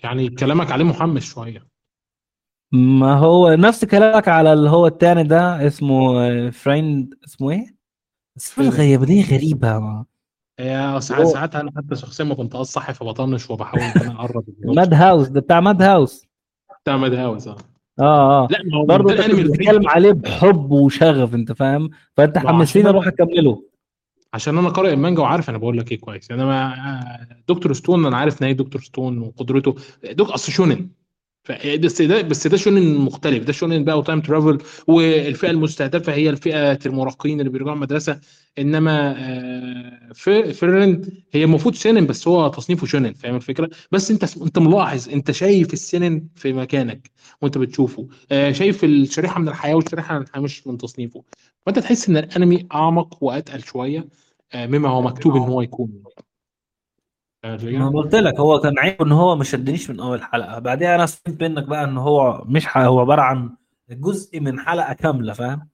يعني كلامك عليه محمس شوية. ما هو نفس كلامك على اللي هو التاني ده اسمه فريند اسمه إيه؟ اسمه Friend. غريبة. ما. آه ساعات هو- ساعات أنا حتى شخصيا ما كنت صح فبطنش وبحاول إن أنا أقرب (laughs) ماد هاوس ده بتاع ماد هاوس بتاع ماد هاوس آه. آه آه. لا ما هو برضه بتتكلم عليه بحب وشغف أنت فاهم؟ فأنت عشان أروح أكمله. عشان أنا قارئ المانجا وعارف أنا بقول لك إيه كويس. يعني أنا آه، دكتور ستون أنا عارف هي دكتور ستون وقدرته. دك أصل شونن. بس ده بس ده شونن مختلف. ده شونن بقى وتايم ترافل والفئة المستهدفة هي الفئة المراهقين اللي بيرجعوا المدرسة. إنما آه، في فيرند هي المفروض سينن بس هو تصنيفه شونن. فاهم الفكرة؟ بس أنت أنت ملاحظ أنت شايف السينن في مكانك. وانت بتشوفه. آه، شايف الشريحة من الحياة والشريحة من الحياة مش من تصنيفه. فانت تحس ان الانمي اعمق واتقل شوية آه، مما هو مكتوب ان هو يكون. الفكرة؟ ما قلت لك هو كان عيب إن هو ما شدنيش من أول حلقة. بعدها أنا فهمت منك بقى إن هو مش ح- هو عبارة عن جزء من حلقة كاملة فاهم؟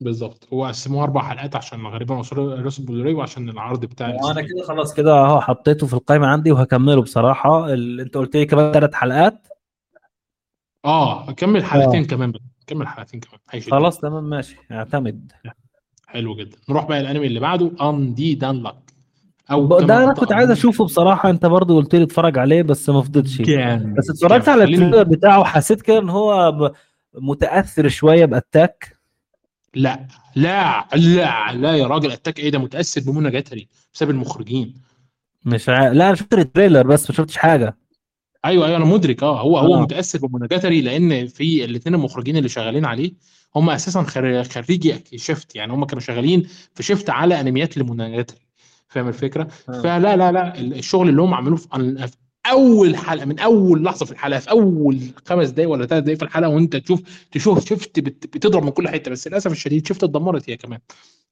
بالظبط. هو قسموها أربع حلقات عشان غالبا وصلوا راسل بلوري وعشان العرض بتاع وأنا الأسبوع. كده خلاص كده أهو حطيته في القائمة عندي وهكمله بصراحة. ال... أنت قلت لي كمان ثلاث حلقات. آه كمل حلقتين كمان بقى كمل حلقتين كمان. هيشدك. خلاص تمام ماشي. اعتمد. حلو جدا. نروح بقى الأنمي اللي بعده Undead Unluck أو ده أنا كنت عايز أشوفه بصراحة أنت برضو قلت لي اتفرج عليه بس ما فضلتش. جامد. بس اتفرجت. على ال trailer بتاعه حسيت كده إن هو متأثر شوية ب Attack. لا لا لا لا يا راجل Attack إيه ده؟ متأثر ب Monogatari بسبب المخرجين. مش ع... لا أنا شفت ال trailer بس ما شفتش حاجة. أيوه أيوه أنا مدرك آه هو هو آه. متأثر ب Monogatari لأن في الاثنين المخرجين اللي شغالين عليه هم أساسا خر- خريجي Shaft يعني هم كانوا شغالين في Shaft على أنميات ل Monogatari فاهم الفكرة؟ آه. فلا لا لا الشغل اللي هم عملوه في في أول حلقة من أول لحظة في الحلقة في أول خمس دقائق ولا ثلاث دقائق في الحلقة وأنت تشوف تشوف بت- بتضرب من كل حتة بس للأسف الشديد Shaft اتدمرت هي كمان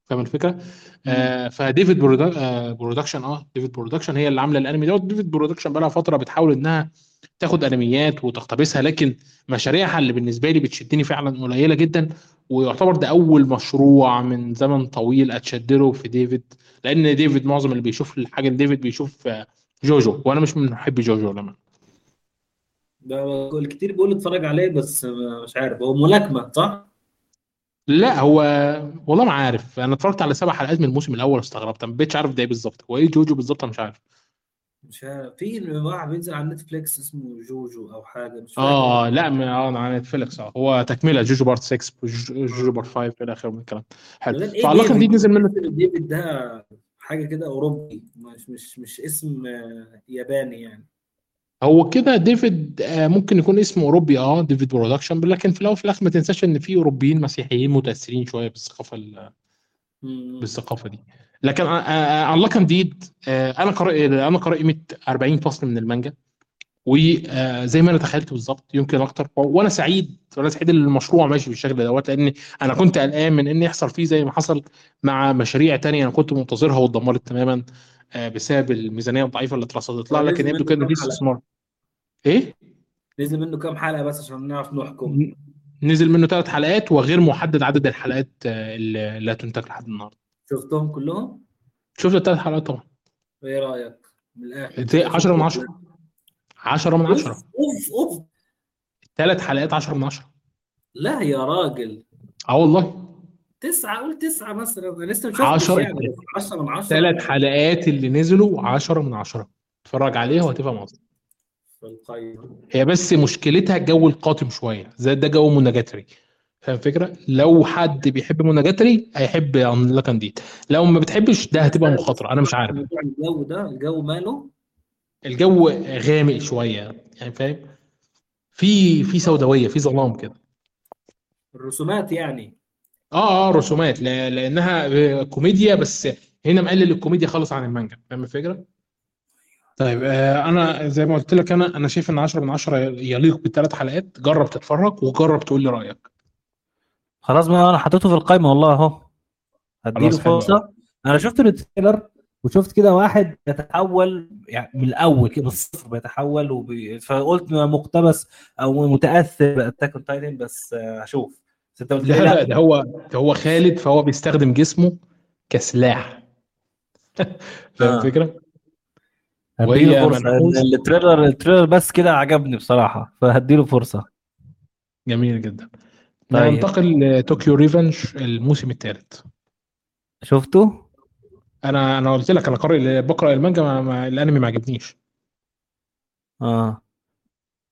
فاهم الفكرة؟ آه فديفيد آه Production آه David Production هي اللي عاملة الانمي دوت David Production بقى لها فترة بتحاول إنها تاخد انميات وتقتبسها لكن مشاريعها اللي بالنسبة لي بتشدني فعلا قليلة جدا ويعتبر ده أول مشروع من زمن طويل اتشد له في ديفيد لأن ديفيد معظم اللي بيشوف الحاجة ديفيد بيشوف آه، جوجو وأنا مش من محبي جوجو لما ده الكتير بيقول اتفرج عليه بس مش عارف هو ملاكمة صح؟ لا هو والله ما عارف. أنا اتفرجت على سبع حلقات من الموسم الأول واستغربت. ما بقتش عارف ده إيه بالظبط. هو إيه جوجو بالظبط؟ أنا مش عارف. مش عارف. في واحد بينزل على نتفليكس اسمه جوجو أو حاجة مش آه لا ما آه على نتفليكس. آه هو تكملة جوجو part 6 وجوجو part 5 إلى آخره من الكلام. حلو. إيه ديفيد؟ دي نزل منه ديفيد ده حاجة كده أوروبي مش مش مش اسم آه، ياباني يعني. هو كده ديفيد آه، ممكن يكون اسمه اوروبي آه David Production لكن في الأول وفي الآخر ما تنساش إن في أوروبيين مسيحيين متأثرين شوية بالثقافة. بالثقافة دي لكن عن لك انديد أنا قارئ أنا قارئ قيمه 40 فصل من المانجا وزي ما أنا تخيلت بالظبط يمكن أكتر وأنا سعيد وأنا سعيد إن المشروع ماشي بالشكل دوت لأن أنا كنت قلقان من إن يحصل فيه زي ما حصل مع مشاريع تانية أنا كنت منتظرها واتدمرت تماما آه، بسبب الميزانية الضعيفة اللي اترصدت لها هو لكن يبدو كان في؟ استثمار إيه؟ نزل منه كام حلقة بس عشان نعرف نحكم. نزل منه ثلاث حلقات وغير محدد عدد الحلقات آه، اللي اللي هتنتج لحد النهارده. شفتهم كلهم؟ شفت الثلاث حلقات طبعا. إيه رأيك؟ من الآخر. زي 10 من 10 10 من 10 اوف أوف أوف. ثلاث حلقات 10 من 10 لا يا راجل. آه والله. تسعة قول تسعة مثلا. أنا لسه مش عشرة. يعني 10 من 10 ثلاث حلقات اللي نزلوا 10 من 10 اتفرج عليها وهتفهم قصدي في القايمة. هي بس مشكلتها الجو القاتم شوية. زي ده جو Monogatari فاهم الفكرة؟ لو حد بيحب Monogatari هيحب Unluck Undead لو ما بتحبش ده هتبقى مخاطرة. أنا مش عارف. الجو ده الجو ماله؟ الجو غامق شوية. يعني فاهم؟ في في سوداوية في ظلام كده. الرسومات يعني. آه آه رسومات. لا- لأنها كوميديا بس هنا مقلل الكوميديا خالص عن المانجا. فاهم الفكرة؟ طيب آه أنا زي ما قلت لك أنا أنا شايف إن 10 من 10 يليق بالثلاث حلقات. جرب تتفرج وجرب تقول لي رأيك. خلاص ما أنا حطيته في القائمه والله أهو. هديله فرصة. أنا شفت ال trailer وشفت كده واحد يتحول يعني من الأول كده من الصفر بيتحول وبي... فقلت مقتبس أو متأثر ب Attack on Titan بس آه، هشوف. بس أنت قلت لا لا ده هو ده هو خالد فهو بيستخدم جسمه كسلاح. (laughs) فاهم. الفكرة؟ هديله فرصة. ال trailer ال trailer بس كده عجبني بصراحة فهديله فرصة جميل جدا طيب. ننتقل ل Tokyo Revengers الموسم الثالث شفته؟ أنا أنا قلت لك أنا قارئ بقرأ المانجا ما ما الأنمي ما عجبنيش آه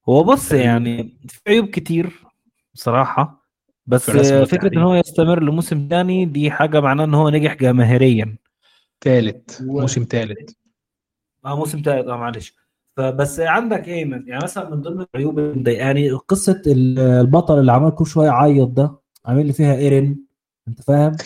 هو بص يعني في عيوب كتير بصراحة بس فكرة إن. هو يستمر لموسم تاني دي حاجة معناه إن هو نجح جماهيريا ثالث و- موسم ثالث آه موسم تالت آه معلش. فبس عندك إيه من يعني مثلا من ضمن العيوب اللي مضايقاني ال- البطل اللي عمال كل شوية يعيط ده عامل لي فيها إيرين أنت فاهم؟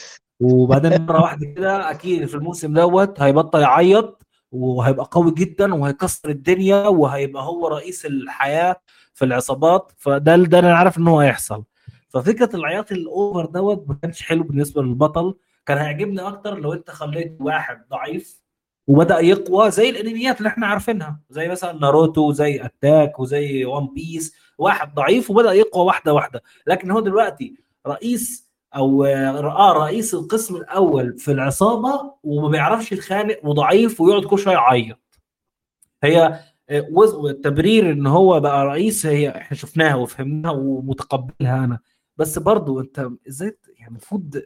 وبعدين مرة واحدة كده أكيد في الموسم دوت هيبطل يعيط وهيبقى قوي جدا وهيكسر الدنيا وهيبقى هو رئيس الحياة في العصابات. فده ده أنا عارف إن هو هيحصل. ففكرة العياط ال over دوت ما كانش حلو بالنسبة للبطل. كان هيعجبني أكتر لو أنت خليت واحد ضعيف وبدأ يقوى زي الأنميات اللي إحنا عارفينها زي مثلا ناروتو زي Attack وزي One Piece واحد ضعيف وبدأ يقوى واحدة واحدة. لكن هو دلوقتي رئيس أو آه رئيس القسم الأول في العصابة وما بيعرفش يتخانق وضعيف ويقعد كل شوية يعيط. هي آه، والتبرير إن هو بقى رئيس هي إحنا شفناها وفهمناها ومتقبلها أنا. بس برضو أنت إزاي يعني المفروض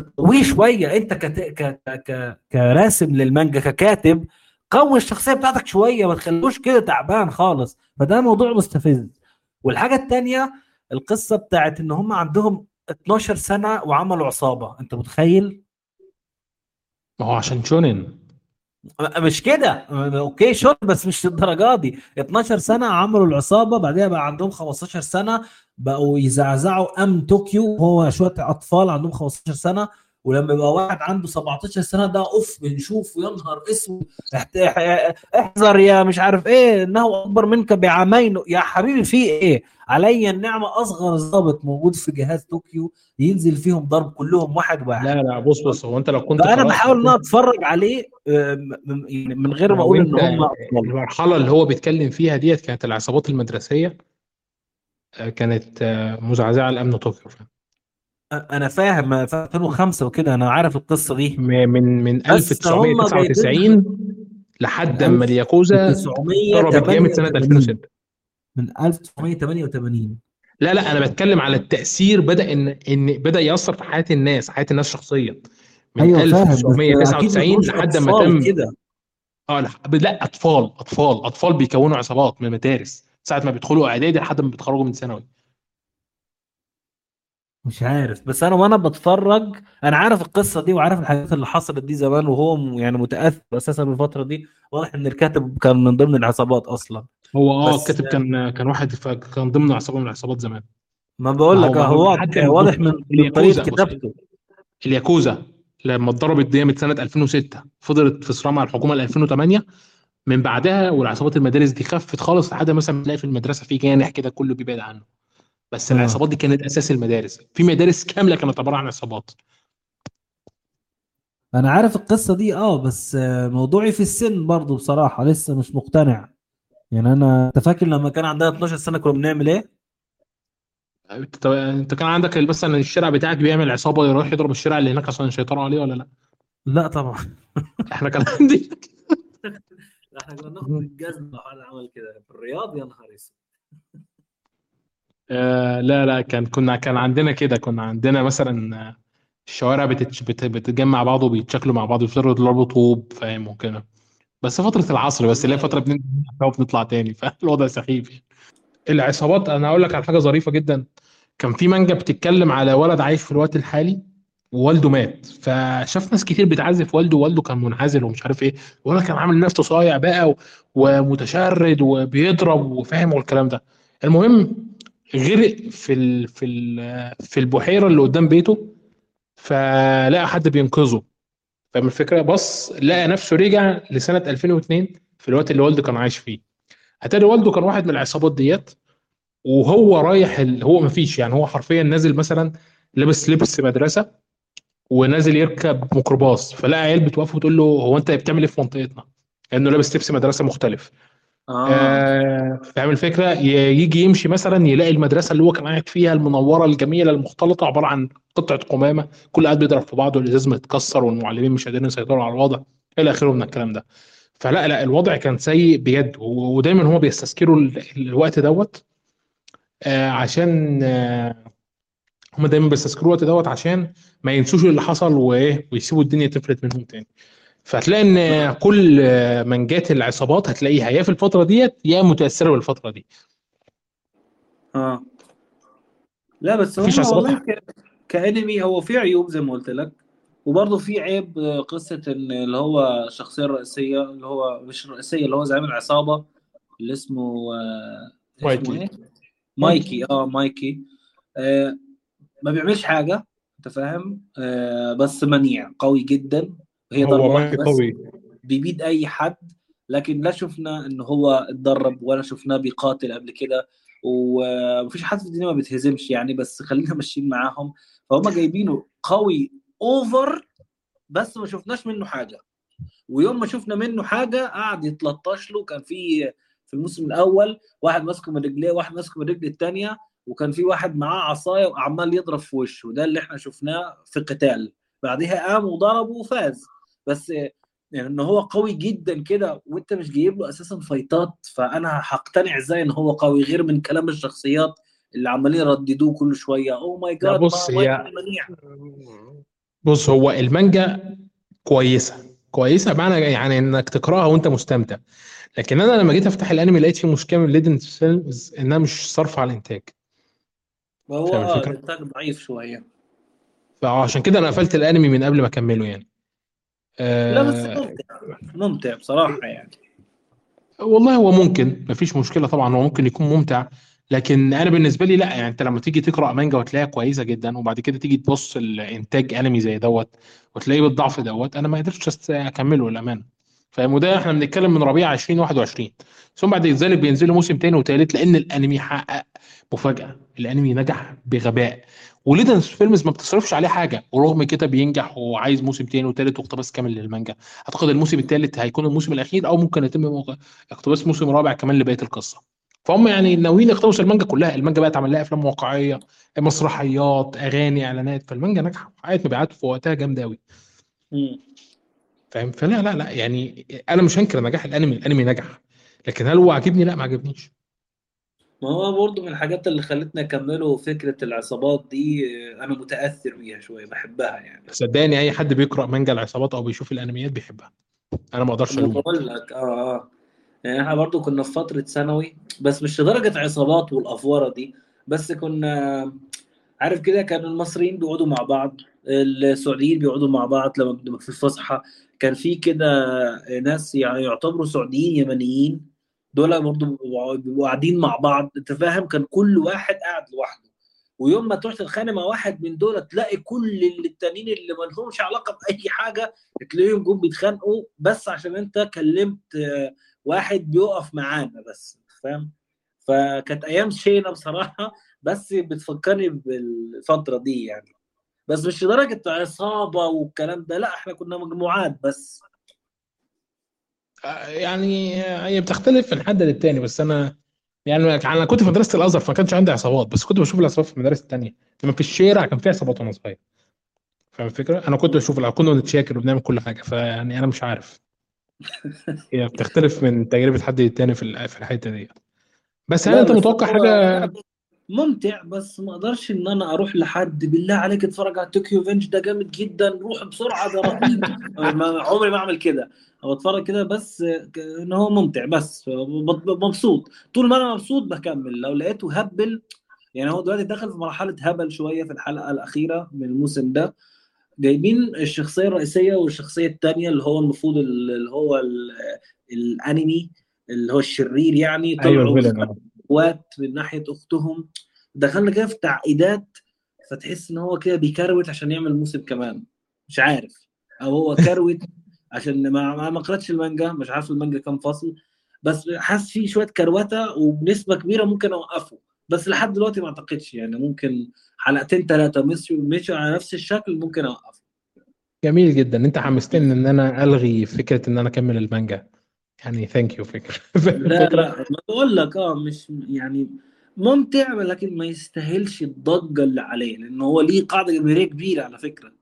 تقويه شوية أنت كت... ك... ك... كراسم للمانجا ككاتب قوي الشخصية بتاعتك شوية ما تخلوش كده تعبان خالص. فده موضوع مستفز. والحاجة الثانية القصة بتاعت إن هم عندهم 12 سنة وعملوا عصابة. أنت متخيل؟ ما هو عشان shonen. مش كده. okay shonen بس مش للدرجة دي. 12 سنة عملوا العصابة بعدها بقى عندهم 15 سنة بقوا يزعزعوا امن طوكيو وهو شوية أطفال عندهم 15 سنة. ولما يبقى واحد عنده 17 سنة ده أوف بنشوفه يا نهار أسود احذر يا مش عارف إيه إنه أكبر منك بعامين. يا حبيبي في إيه؟ علي النعمة أصغر ضابط موجود في جهاز طوكيو ينزل فيهم ضرب كلهم واحد واحد. لا لا بص بص هو أنت لو كنت قرأت بحاول إن أنا أتفرج عليه آه، يعني من غير ما أقول إن هم المرحلة اللي هو بيتكلم فيها ديت كانت العصابات المدرسية آه، كانت آه، مزعزعة لأمن طوكيو؟ أنا فاهم في 2005 وكده أنا عارف القصة دي. من من بس هم 1999 لحد أما الياكوزا ضربت جامد سنة 1988 2006 من 1988 لا لا أنا بتكلم على التأثير بدأ إن إن بدأ يأثر في حياة الناس حياة الناس شخصيا. من بس 1999 أكيد لحد ما تم. كده. آه لا لا أطفال أطفال أطفال بيكونوا عصابات من المدارس ساعة ما بيدخلوا إعدادي لحد ما بيتخرجوا من ثانوي. مش عارف بس أنا وأنا بتفرج أنا عارف القصة دي وعارف الحاجات اللي حصلت دي زمان وهو يعني متأثر أساسا بالفترة دي واضح إن الكاتب كان من ضمن العصابات أصلا. هو آه الكاتب كان كان واحد كان ضمن عصابه من العصابات زمان. ما بقول لك هو واضح من طريقة كتابته. إلياكوزا لما اتضربت ديت سنة 2006 فضلت في صراع مع الحكومة ل 2008 من بعدها والعصابات المدارس دي خفت خالص لحد مثلا تلاقي في المدرسة في جانح كده كله بيبعد عنه. بس آه. العصابات دي كانت أساس المدارس. في مدارس كاملة كانت عبارة عن عصابات. أنا عارف القصة دي آه بس آه، موضوعي في السن برضو بصراحة لسه مش مقتنع. يعني أنا أنت فاكر لما كان عندنا 12 سنة كنا بنعمل إيه؟ أنت أنت كان عندك مثلا الشارع بتاعك بيعمل عصابة يروح يضرب الشارع اللي هناك عشان يسيطروا عليه ولا لأ؟ لا طبعا. (laughs) إحنا كان عندي. (laughs) إحنا كنا ناخد الجزمة لو حد عمل كده. في الرياض يا نهار أسود. آه لا لا كان كنا كان عندنا كده كنا عندنا مثلا آه، الشوارع بت- بتتجمع بعض وبيتشكلوا مع بعض ويفضلوا يضربوا طوب فاهم وكده. بس فترة العصر بس اللي هي فترة بننزل تاني (laughs) فالوضع سخيف. العصابات أنا أقول لك على حاجة ظريفة جدا. كان في مانجا بتتكلم على ولد عايش في الوقت الحالي ووالده مات. فشاف ناس كتير بتعزف والده ووالده كان منعزل ومش عارف إيه. الولد كان عامل نفسه صايع بقى ومتشرد وبيضرب وفاهم والكلام ده. المهم غرق في ال... في ال... في البحيرة اللي قدام بيته فلقى حد بينقذه فاهم الفكرة بص لقى نفسه رجع لسنة 2002 في الوقت اللي والده كان عايش فيه اتاري والده كان واحد من العصابات ديت وهو رايح. هو مفيش يعني هو حرفيا نازل مثلا لابس لبس مدرسة ونازل يركب ميكروباص فلقى عيال بتوقف وتقول له هو أنت بتعمل إيه في منطقتنا؟ لأنه لابس لبس مدرسة مختلف آه، فاهم الفكرة يجي يمشي مثلا يلاقي المدرسة اللي هو كان قاعد فيها المنورة الجميلة المختلطة عبارة عن قطعة قمامة كل قاعد بيضرب في بعضه والازاز متكسر والمعلمين مش قادرين يسيطروا على الوضع إلى آخره من الكلام ده. فلا لا الوضع كان سيء بجد ودايما هو بيستذكروا ال- الوقت دوت آه، عشان آه، هم دايما بيستذكروا الوقت دوت عشان ما ينسوش اللي حصل وإيه ويسيبوا الدنيا تفلت منهم تاني. فهتلاقي إن كل منجات العصابات هتلاقيها. يا في الفترة ديت يا متأثرة بالفترة دي. آه. لا بس هو والله ك... كأنمي هو في عيوب زي ما قلت لك وبرضه في عيب آه، قصة إن اللي هو الشخصية الرئيسية اللي هو مش الرئيسية اللي هو زعيم العصابة اللي اسمه آه اسمه مايكي؟ مايكي مايكي. آه مايكي. آه ما بيعملش حاجة أنت فاهم؟ آه بس منيع قوي جدا. هي ضربة بس قوي. بيبيد أي حد لكن لا شفنا إن هو اتدرب ولا شفناه بيقاتل قبل كده ومفيش حد في الدنيا ما بيتهزمش يعني بس خلينا (laughs) ماشيين معاهم. فهم جايبينه قوي اوفر بس ما شفناش منه حاجة. ويوم ما شفنا منه حاجة قعد يتلطش له. كان في في الموسم الأول واحد ماسكه من رجليه واحد ماسكه من رجل الثانية وكان في واحد معاه عصاية وعمال يضرب في وشه. وده اللي إحنا شفناه في قتال. بعدها قام وضربه وفاز. بس يعني إن هو قوي جدا كده وأنت مش جايب له أساسا فايتات فأنا هقتنع إزاي إن هو قوي غير من كلام الشخصيات اللي عمالين يرددوه كل شوية. اوه ماي جاد بص ما هي بص هو المانجا كويسة. كويسة بمعنى يعني إنك تقراها وأنت مستمتع. لكن أنا لما جيت أفتح الأنمي لقيت فيه مشكلة من Liden Films إنها مش صارفه على الإنتاج. آه الفكرة؟ الإنتاج ضعيف شوية. فعشان كده أنا قفلت الأنمي من قبل ما أكمله يعني. لا بس آه ممتع. ممتع بصراحة يعني. والله هو ممكن مفيش مشكلة طبعا هو ممكن يكون ممتع. لكن أنا بالنسبة لي لا يعني أنت لما تيجي تقرأ مانجا وتلاقيها كويسة جدا وبعد كده تيجي تبص الانتاج أنمي زي دوت وتلاقيه بالضعف دوت أنا ما قدرتش أكمله للأمانة. فاهم؟ وده إحنا بنتكلم من ربيع 2021 ثم بعد ذلك بينزلوا موسم تاني وتالت لأن الأنمي حقق مفاجأة. الأنمي نجح بغباء. و Liden Films ما بتصرفش عليه حاجة ورغم كده بينجح وعايز موسم تاني وتالت واقتباس كامل للمانجا. أعتقد الموسم التالت هيكون الموسم الأخير أو ممكن يتم اقتباس موسم رابع كمان لبقية القصة. فهم يعني ناويين يقتبسوا المانجا كلها. المانجا بقت عمل لها أفلام واقعية مسرحيات أغاني إعلانات. فالمانجا ناجحة وحققت مبيعات في وقتها جامدة قوي. فاهم؟ فلا لا لا يعني أنا مش هنكر نجاح الأنمي الأنمي نجح. لكن هل هو عاجبني؟ لا ما عجبنيش ما هو برضه من الحاجات اللي خلتني أكمله فكرة العصابات دي أنا متأثر بيها شوية بحبها يعني. صدقني أي حد بيقرأ مانجا العصابات أو بيشوف الأنميات بيحبها. أنا ما أقدرش الومه بقول لك آه آه. يعني إحنا برضه كنا في فترة ثانوي بس مش لدرجة عصابات والأفورة دي بس كنا عارف كده كان المصريين بيقعدوا مع بعض السعوديين بيقعدوا مع بعض لما في الفسحة. كان في كده ناس يعني يعتبروا سعوديين يمنيين دول برضه بيبقوا قاعدين مع بعض أنت فاهم؟ كان كل واحد قاعد لوحده. ويوم ما تروح تتخانق مع واحد من دول تلاقي كل التانيين اللي ما لهمش علاقة بأي حاجة تلاقيهم جم بيتخانقوا بس عشان أنت كلمت واحد بيقف معانا بس فاهم؟ فكانت أيام شينا بصراحة بس بتفكرني بالفترة دي يعني. بس مش لدرجة عصابة والكلام ده لا إحنا كنا مجموعات بس. يعني هي بتختلف من حد للتاني بس أنا يعني أنا كنت في مدرسة الأزهر فما كانش عندي عصابات بس كنت بشوف العصابات في المدارس التانية. لما في الشارع كان في عصابات وأنا صغير. فاهم الفكرة؟ أنا كنت بشوف كنا بنتشاكل وبنعمل كل حاجة فيعني أنا مش عارف. (laughs) هي بتختلف من تجربة حد للتاني في في الحتة دي. بس هل أنت متوقع حاجة؟ ممتع بس ما أقدرش إن أنا أروح لحد بالله عليك اتفرج على Tokyo Revengers ده جامد جدا روح بسرعة ده رهيب. (laughs) عمري ما أعمل كده. أو أتفرج كده بس إن هو ممتع بس. مبسوط. طول ما أنا مبسوط بكمل. لو لقيته هبل يعني هو دلوقتي دخل في مرحلة هبل شوية في الحلقة الأخيرة من الموسم ده. جايبين الشخصية الرئيسية والشخصية الثانية اللي هو المفروض ال- اللي هو ال- الأنمي اللي هو الشرير يعني. طلعوا الفيلن آه. اخوات من ناحية أختهم. دخلنا كده في تعقيدات فتحس إن هو كده بيكروت عشان يعمل موسم كمان. مش عارف. أو هو كروت عشان ما ما قرأتش المانجا مش عارف المانجا كام فصل بس حاسس فيه شوية كروتة وبنسبة كبيرة ممكن أوقفه. بس لحد دلوقتي ما أعتقدش يعني ممكن حلقتين ثلاثة مشوا مشوا على نفس الشكل ممكن أوقفه. جميل جدا. أنت حمستني إن أنا ألغي فكرة إن أنا أكمل المانجا. يعني thank you فكرة. لا؟ لا ما بقول لك آه مش يعني ممتع لكن ما يستاهلش الضجة اللي عليه لأن هو ليه قاعدة جماهيرية كبيرة على فكرة.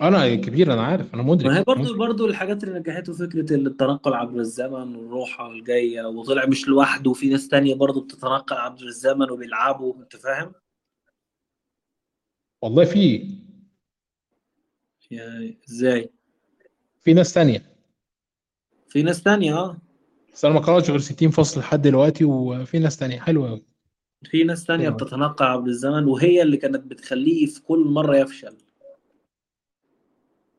أنا كبير أنا عارف أنا ما هي مدرك برضو مدرك برضو الحاجات اللي نجحته فكرة التنقل عبر الزمن والروحة والجايه وطلع مش لوحده وفي ناس تانية برضو بتتنقل عبر الزمن وبيلعبوا أنت فاهم؟ والله في. يعني إزاي؟ في ناس تانية. في ناس تانية آه. بس أنا ما قرأتش غير 60 فصل لحد دلوقتي وفي ناس تانية. حلوة قوي في ناس تانية. بتتنقل عبر الزمن وهي اللي كانت بتخليه في كل مرة يفشل.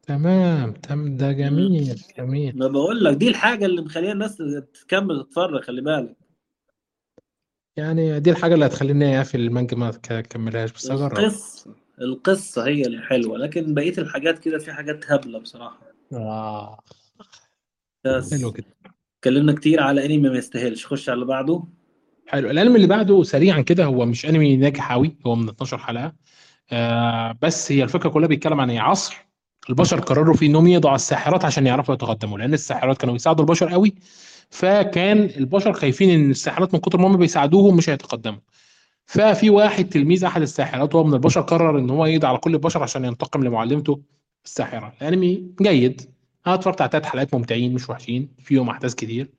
تمام تم ده جميل جميل. ما بقول لك دي الحاجة اللي مخليها الناس تكمل تتفرج خلي بالك. يعني دي الحاجة اللي هتخليني اقفل المانجا ما اكملهاش بس هجرب. القصة القصة هي الحلوة لكن بقية الحاجات كده في حاجات هبلة بصراحة. آه. بس. حلو كده اتكلمنا كتير على أنمي ما يستاهلش. خش على اللي بعده. حلو. الأنمي اللي بعده سريعا كده هو مش أنمي ناجح قوي هو من 12 حلقة. آه بس هي الفكرة كلها بيتكلم عن إيه؟ عصر البشر قرروا فيه إنهم على الساحرات عشان يعرفوا يتقدموا لأن الساحرات كانوا بيساعدوا البشر قوي فكان البشر خايفين إن الساحرات من كتر ما هم بيساعدوهم مش هيتقدموا. ففي واحد تلميذ أحد الساحرات وهو من البشر قرر إن هو يقضي على كل البشر عشان ينتقم لمعلمته الساحرة. الأنمي جيد. أنا اتفرجت على ثلاث حلقات ممتعين مش وحشين فيهم أحداث كتير.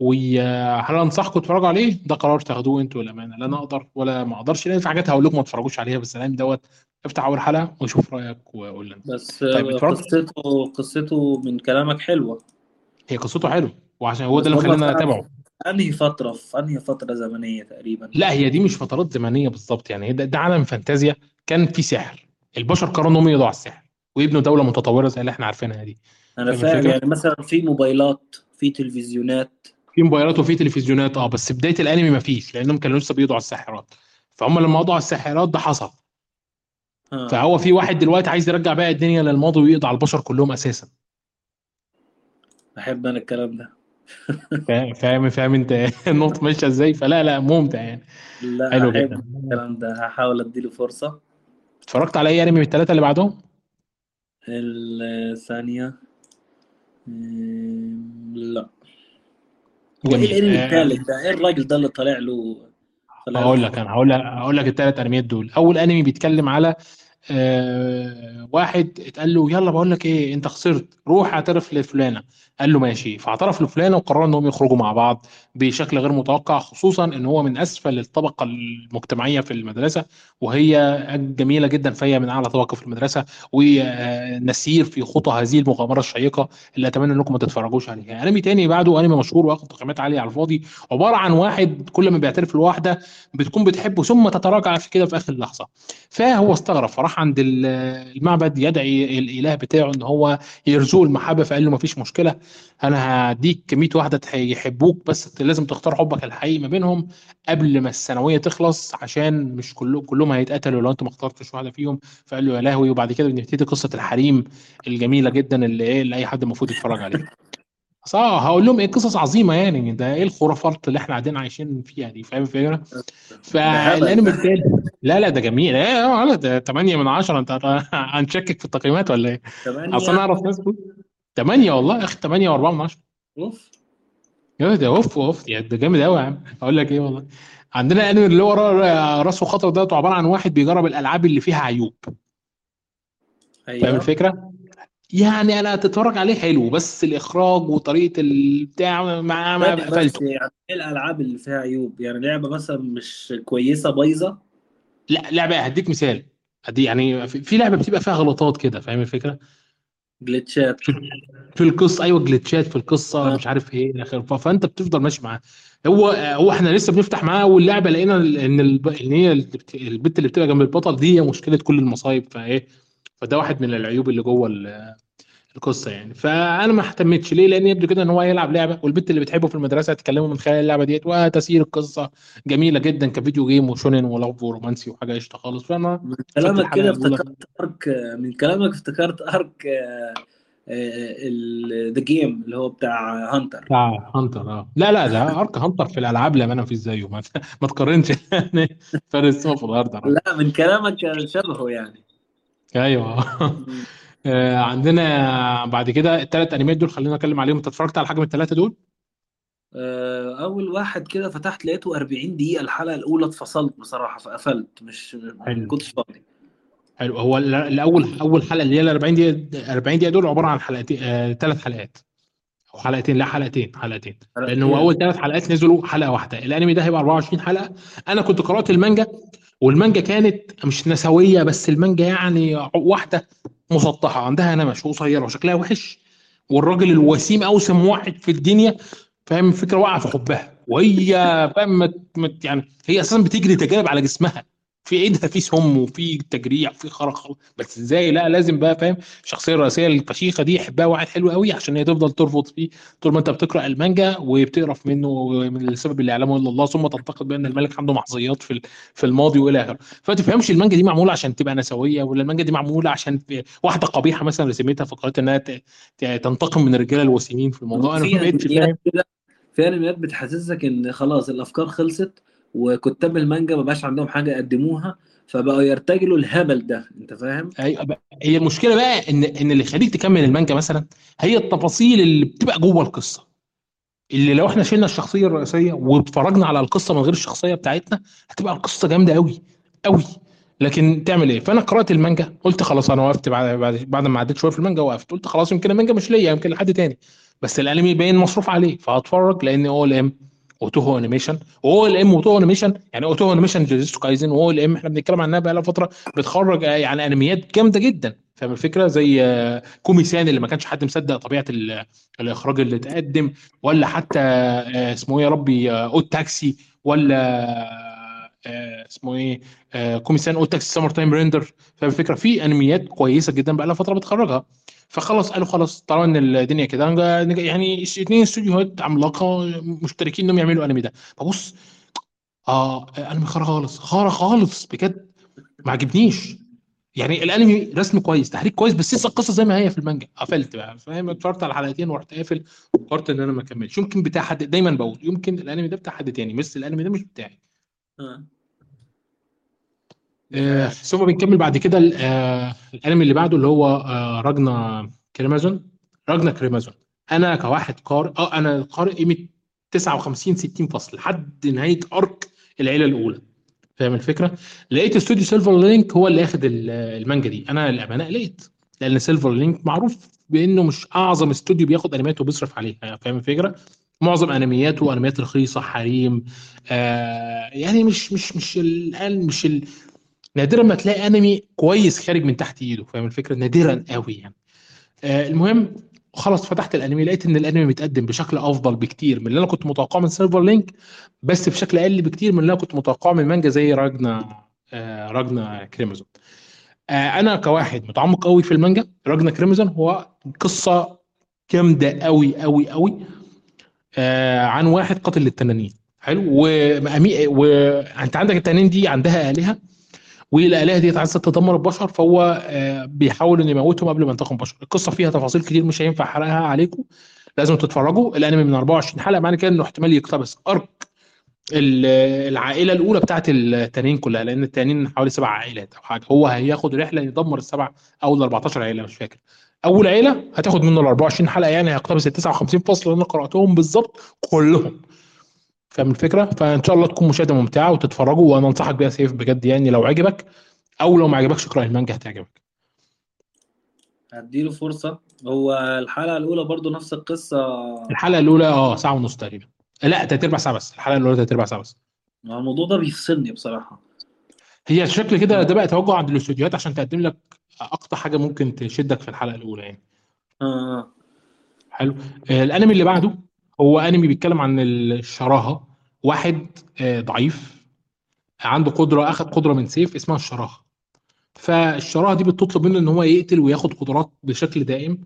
وهل أنصحكم تتفرجوا عليه؟ ده قرار تاخدوه أنتوا للامانه لا أنا أقدر ولا ما أقدرش لأن في حاجات هقول لكم ما تتفرجوش عليها بس الانمي دوت. افتح أول حلقة وشوف رأيك وقول لنا بس طيب،؟ قصته قصته من كلامك حلوة. هي قصته حلوة وعشان هو ده اللي فعلا أتابعه. أنهي فترة في أنهي فترة زمنية تقريبا؟ لا هي دي مش فترات زمنية بالظبط يعني ده, ده عالم فانتازيا كان في سحر. البشر قرروا إنهم يقضوا على السحر ويبنوا دولة متطورة زي اللي إحنا عارفينها دي. أنا فاهم فاهم؟ يعني مثلا في موبايلات في تلفزيونات. في موبايلات وفي تلفزيونات آه بس بداية الأنمي ما فيش لأنهم كانوا لسه بيقضوا على الساحرات. فهم لما قضوا على الساحرات ده حصل. آه. فهو في واحد دلوقتي عايز يرجع بقى الدنيا للماضي ويقضي على البشر كلهم أساسا. بحب أنا الكلام ده. فاهم فاهم أنت (laughs) النقطة ماشية إزاي؟ فلا لا ممتع يعني. لا حلو جدا. الكلام ده. هحاول أديله فرصة. اتفرجت على اي أنمي من الثلاثه اللي بعدهم؟ الثانية مم، لا. هو إيه جميل الأنمي آه، الثالث ده؟ إيه الراجل ده اللي طالع له هقول لك أنا هقول لك هقول لك الثلاث أنميات دول. أول أنمي بيتكلم على آه واحد اتقال له يلا بقول لك إيه أنت خسرت روح اعترف لفلانة. قال له ماشي. فاعترف لفلانة وقرروا إنهم يخرجوا مع بعض. بشكل غير متوقع خصوصا إن هو من أسفل الطبقة المجتمعية في المدرسة وهي جميلة جدا فهي من أعلى طبقة في المدرسة ونسير في خطى هذه المغامرة الشيقة اللي أتمنى إنكم ما تتفرجوش عليها. انمي تاني بعده أنمي مشهور وأخد تقييمات عالية على الفاضي. عبارة عن واحد كل ما بيعترف لواحدة بتكون بتحبه ثم تتراجع في كده في آخر لحظة. فهو استغرب فراح عند ال- المعبد يدعي الإله بتاعه إن هو يرزقه المحبة فقال له مفيش مشكلة أنا هديك 100 واحدة يحبوك بس لازم تختار حبك الحقيقي ما بينهم قبل ما الثانوية تخلص عشان مش كلهم كلهم هيتقتلوا لو انت ما اخترتش واحدة فيهم. فقال له يا لهوي وبعد كده بنبتدي قصة الحريم الجميلة جدا اللي إيه اللي أي حد المفروض يتفرج عليها. (laughs) صح هقول لهم إيه قصص عظيمة يعني ده إيه الخرافات اللي إحنا قاعدين عايشين فيها دي فاهم الفكرة؟ فالانمي التاني لا لا ده جميل. إيه آه لا ده 8 من 10 أنت (laughs) هنشكك في التقييمات ولا إيه؟ أصل أنا أعرف ناس بتقول 8 والله يا أخي 8 و4 من 10 أوف. يا ده اوف اوف يعني ده جامد قوي يا عم. أقول لك إيه والله. عندنا انمي اللي هو را- راس وخطر ده عبارة عن واحد بيجرب الألعاب اللي فيها عيوب. فاهم أيوه. الفكرة؟ يعني أنا تتفرج عليه حلو بس الإخراج وطريقة البتاع ما ما بس قفلته يعني إيه الألعاب اللي فيها عيوب؟ يعني لعبة مثلا مش كويسة بايظة؟ لا لعبة هديك مثال. هدي يعني في في لعبة بتبقى فيها غلطات كده فاهم الفكرة؟ جلitchات في القصة أيوه جلitchات في القصة آه. مش عارف إيه إلى آخره فأنت بتفضل ماشي معاه هو هو إحنا لسه بنفتح معاه اول لعبه لقينا إن. إن هي البت اللي بتبقى جنب البطل دي هي مشكلة كل المصايب فإيه فده واحد من العيوب اللي جوه القصة يعني. فأنا ما اهتمتش. ليه؟ لأن يبدو كده إن هو هيلعب لعبة والبنت اللي بتحبه في المدرسة هتكلمه من خلال اللعبة ديت وتسير القصة جميلة جدا ك video game و shonen و love ورومانسي وحاجة قشطة خالص. فانا من كلامك كده الاولى افتكرت arc من كلامك افتكرت arc the game اللي هو بتاع Hunter بتاع Hunter آه. لا لا ده arc Hunter في الألعاب لا ما فيش زيه ما, ما تقارنش يعني. فرق السما في الأرض. لا من كلامك شبهه يعني. أيوه. آه، عندنا بعد كده الثلاث انميات دول خلينا نتكلم عليهم. أنت اتفرجت على حاجة من الثلاثه دول؟ آه، أول واحد كده فتحت لقيته 40 دقيقة الحلقة الأولى اتفصلت بصراحة فقفلت مش ما حلو. كنتش فاضي. حلو. هو ال- الأول أول حلقة اللي هي ال 40 دقيقة 40 دقيقة دول عبارة عن حلقتين آه، ثلاث حلقات. أو حلقتين لا حلقتين حلقتين. لأن هو حلقتين أول ثلاث حلقات نزلوا حلقة واحدة. الأنمي ده هيبقى 24 حلقة. أنا كنت قرأت المانجا. والمانجا كانت مش نسوية بس المانجا يعني واحدة مسطحة عندها نمش وقصيره وشكلها وحش. والراجل الوسيم أوسم واحد في الدنيا فاهم الفكرة؟ واقعه في حبها. وهي فاهم يعني هي أساسا بتجري تجارب على جسمها. في ايدها في سم وفي تجريع وفي خرق. بس إزاي؟ لا لازم بقى فاهم؟ الشخصية الرئيسية الفشيخة دي يحبها واحد حلو قوي عشان هي تفضل ترفض فيه طول ما أنت بتقرأ المانجا وبتقرف منه من السبب اللي يعلمه إلا الله. ثم تعتقد بأن الملك عنده محظيات في في الماضي وإلى آخره. فما تفهمش المانجا دي معمولة عشان تبقى نسوية ولا المانجا دي معمولة عشان واحدة قبيحة مثلا رسمتها فقررت إنها تنتقم من الرجاله الوسيمين في الموضوع. أنا ما بقتش فاهم. في أنميات بتحسسك إن خلاص الأفكار خلصت وكتاب المانجا ما بقاش عندهم حاجة يقدموها فبقوا يرتجلوا الهبل ده أنت فاهم؟ بقى- هي المشكلة بقى إن إن اللي يخليك تكمل المانجا مثلا هي التفاصيل اللي بتبقى جوه القصة. اللي لو إحنا شلنا الشخصية الرئيسية واتفرجنا على القصة من غير الشخصية بتاعتنا هتبقى القصة جامدة قوي قوي لكن تعمل إيه؟ فأنا قرأت المانجا قلت خلاص أنا وقفت بعد بعد, بعد ما عديت شوية في المانجا وقفت. قلت خلاص يمكن المانجا مش ليا يمكن لحد تاني. بس الأنمي باين مصروف عليه فهتفرج لأن هو OLM و Toho Animation وهو OLM و Toho Animation يعني و Toho Animation Jujutsu Kaisen وهو OLM إحنا بنتكلم عنها بقى لها فترة. بتخرج آه، يعني انميات جامدة جدا. فاهم الفكرة؟ زي آه، كومي سان اللي ما كانش حد مصدق طبيعة ال- الإخراج اللي اتقدم. ولا حتى آه، اسمه إيه يا ربي Odd Taxi ولا اسمه إيه آه، كومي سان Odd Taxi Summer Time Render فاهم الفكرة؟ في انميات كويسة جدا بقى لها فترة بتخرجها. فخلاص قالوا خلاص طالما إن الدنيا كده يعني اثنين استوديوهات عملاقة مشتركين إنهم يعملوا أنمي ده. فبص آه انمي خرا خالص خرا خالص بجد ما عجبنيش. يعني الأنمي رسم كويس تحريك كويس بس لسه القصة زي ما هي في المانجا. قفلت بقى فاهم؟ اتفرجت على حلقتين ورحت قافل وقررت إن أنا ما أكملش. يمكن بتاع حد دايما بقول يمكن الأنمي ده بتاع حد تاني بس الأنمي ده مش بتاعي. آه. آه ثم بنكمل بعد كده آه الانمي اللي بعده اللي هو آه Ragna Crimson. Ragna Crimson. أنا كواحد قارئ آه أنا قارئ قيمة 59 60 فصل لحد نهاية arc العيلة الأولى. فاهم الفكرة؟ لقيت استوديو Silver Link هو اللي أخد ال- المانجا دي. أنا للأمانة قلقت لأن Silver Link معروف بإنه مش أعظم استوديو بياخد انميات وبيصرف عليها. فاهم الفكرة؟ معظم انمياته انميات رخيصه حريم آه يعني مش مش مش ال مش ال نادرا ما تلاقي أنمي كويس خارج من تحت إيده فاهم الفكرة؟ نادرا قوي يعني. آه المهم خلاص فتحت الأنمي لقيت إن الأنمي متقدم بشكل أفضل بكتير من اللي أنا كنت متوقعه من Silver Link بس بشكل أقل بكتير من اللي أنا كنت متوقعه من مانجا زي Ragna آه راجنا كريمزون آه أنا كواحد متعمق قوي في المانجا راجنا كريمزون هو قصة جامدة قوي قوي قوي. آه عن واحد قاتل للتنانين. حلو؟ وانت عندك التنانين دي عندها آلهة؟ والالهه دي عايزه تدمر البشر فهو آه، بيحاول إنه يموتهم قبل ما ينتقم البشر القصة فيها تفاصيل كتير مش هينفع أحرقها عليكم. لازم تتفرجوا. الأنمي من 24 حلقة. معنى كده إنه احتمال يقتبس. أرك ال- العائلة الأولى بتاعت التانيين كلها لأن التانيين حوالي سبع عائلات أو حاجة. هو هياخد رحلة يدمر السبع أو ال 14 عائله مش فاكر. أول عيلة هتاخد منه ال 24 حلقة يعني هيقتبس ال 59 فصل اللي أنا قرأتهم بالظبط كلهم. فاهم الفكرة؟ فإن شاء الله تكون مشاهدة ممتعة وتتفرجوا وأنا أنصحك بيها سيف بجد يعني لو عجبك أو لو ما عجبكش اقرأ المانجا هتعجبك. هديله فرصة. هو الحلقة الأولى برضو نفس القصة. الحلقة الأولى آه ساعة ونص تقريبا. لا تلات أرباع ساعة بس. الحلقة الأولى تلات أرباع ساعة بس. الموضوع ده بيفصلني بصراحة. هي شكل كده ده بقى توجه عند الاستوديوهات عشان تقدم لك أكتر حاجة ممكن تشدك في الحلقة الأولى يعني. آه. حلو. آه الأنمي اللي بعده هو أنمي بيتكلم عن الشراهة. واحد آه ضعيف عنده قدرة اخذ قدرة من سيف اسمها الشراهه فالشراهه دي بتطلب منه إن هو يقتل وياخد قدرات بشكل دائم.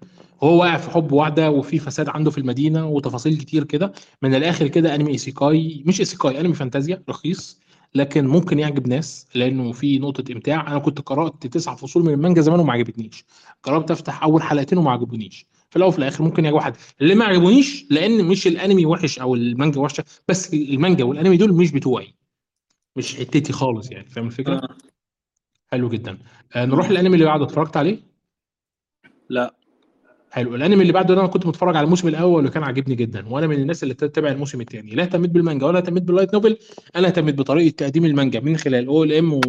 هو واقع في حب واحدة وفي فساد عنده في المدينة وتفاصيل كتير كده. من الآخر كده أنمي isekai مش isekai أنمي فانتازيا رخيص لكن ممكن يعجب ناس لأنه في نقطة إمتاع. أنا كنت قرأت تسع فصول من المانجا زمان وما عجبتنيش. جربت أفتح أول حلقتين وما عجبونيش. في الأول وفي الآخر ممكن يعجب حد. اللي ما عجبونيش لأن مش الأنمي وحش أو المانجا وحشة بس المانجا والأنمي دول مش بتوعي. مش حتتي خالص يعني فاهم الفكرة؟ آه. حلو جدا. آه نروح للأنمي اللي بعده اتفرجت عليه؟ لا. حلو. الأنمي اللي بعده ده أنا كنت متفرج على الموسم الأول وكان عاجبني جدا وأنا من الناس اللي تتابع الموسم الثاني لا اهتميت بالمانجا ولا اهتميت بال light novel أنا اهتميت بطريقة تقديم المانجا من خلال OLM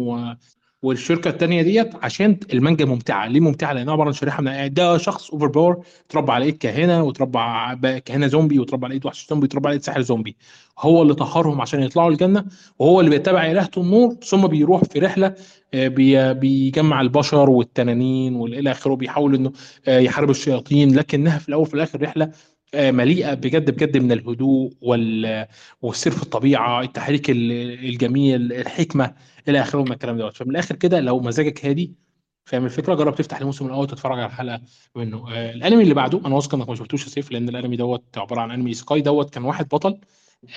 والشركة الثانية ديت عشان المانجا ممتعة. ليه ممتعة؟ لأنها عبارة عن شريحة من ده شخص over power اتربى على إيد كاهنه وتربى ع- كاهنه زومبي وتربى على إيد وحش زومبي وتربى على إيد ساحر زومبي هو اللي طهرهم عشان يطلعوا الجنة وهو اللي بيتبع الهه النور ثم بيروح في رحلة آه، بي- بيجمع البشر والتنانين والى آخره بيحاول إنه آه، يحارب الشياطين. لكنها في الأول وفي الآخر رحلة آه، مليئة بجد بجد من الهدوء وال والسير في الطبيعة التحريك ال- الجميل الحكمة. إلى اخره من الكلام دوت. فمن الآخر كده لو مزاجك هادي فاهم الفكرة جرب تفتح الموسم الأول تتفرج على الحلقة منه. آه الأنمي اللي بعده أنا واثق إنك ما شفتوش يا سيف لأن الأنمي دوت عبارة عن أنمي isekai دوت كان واحد بطل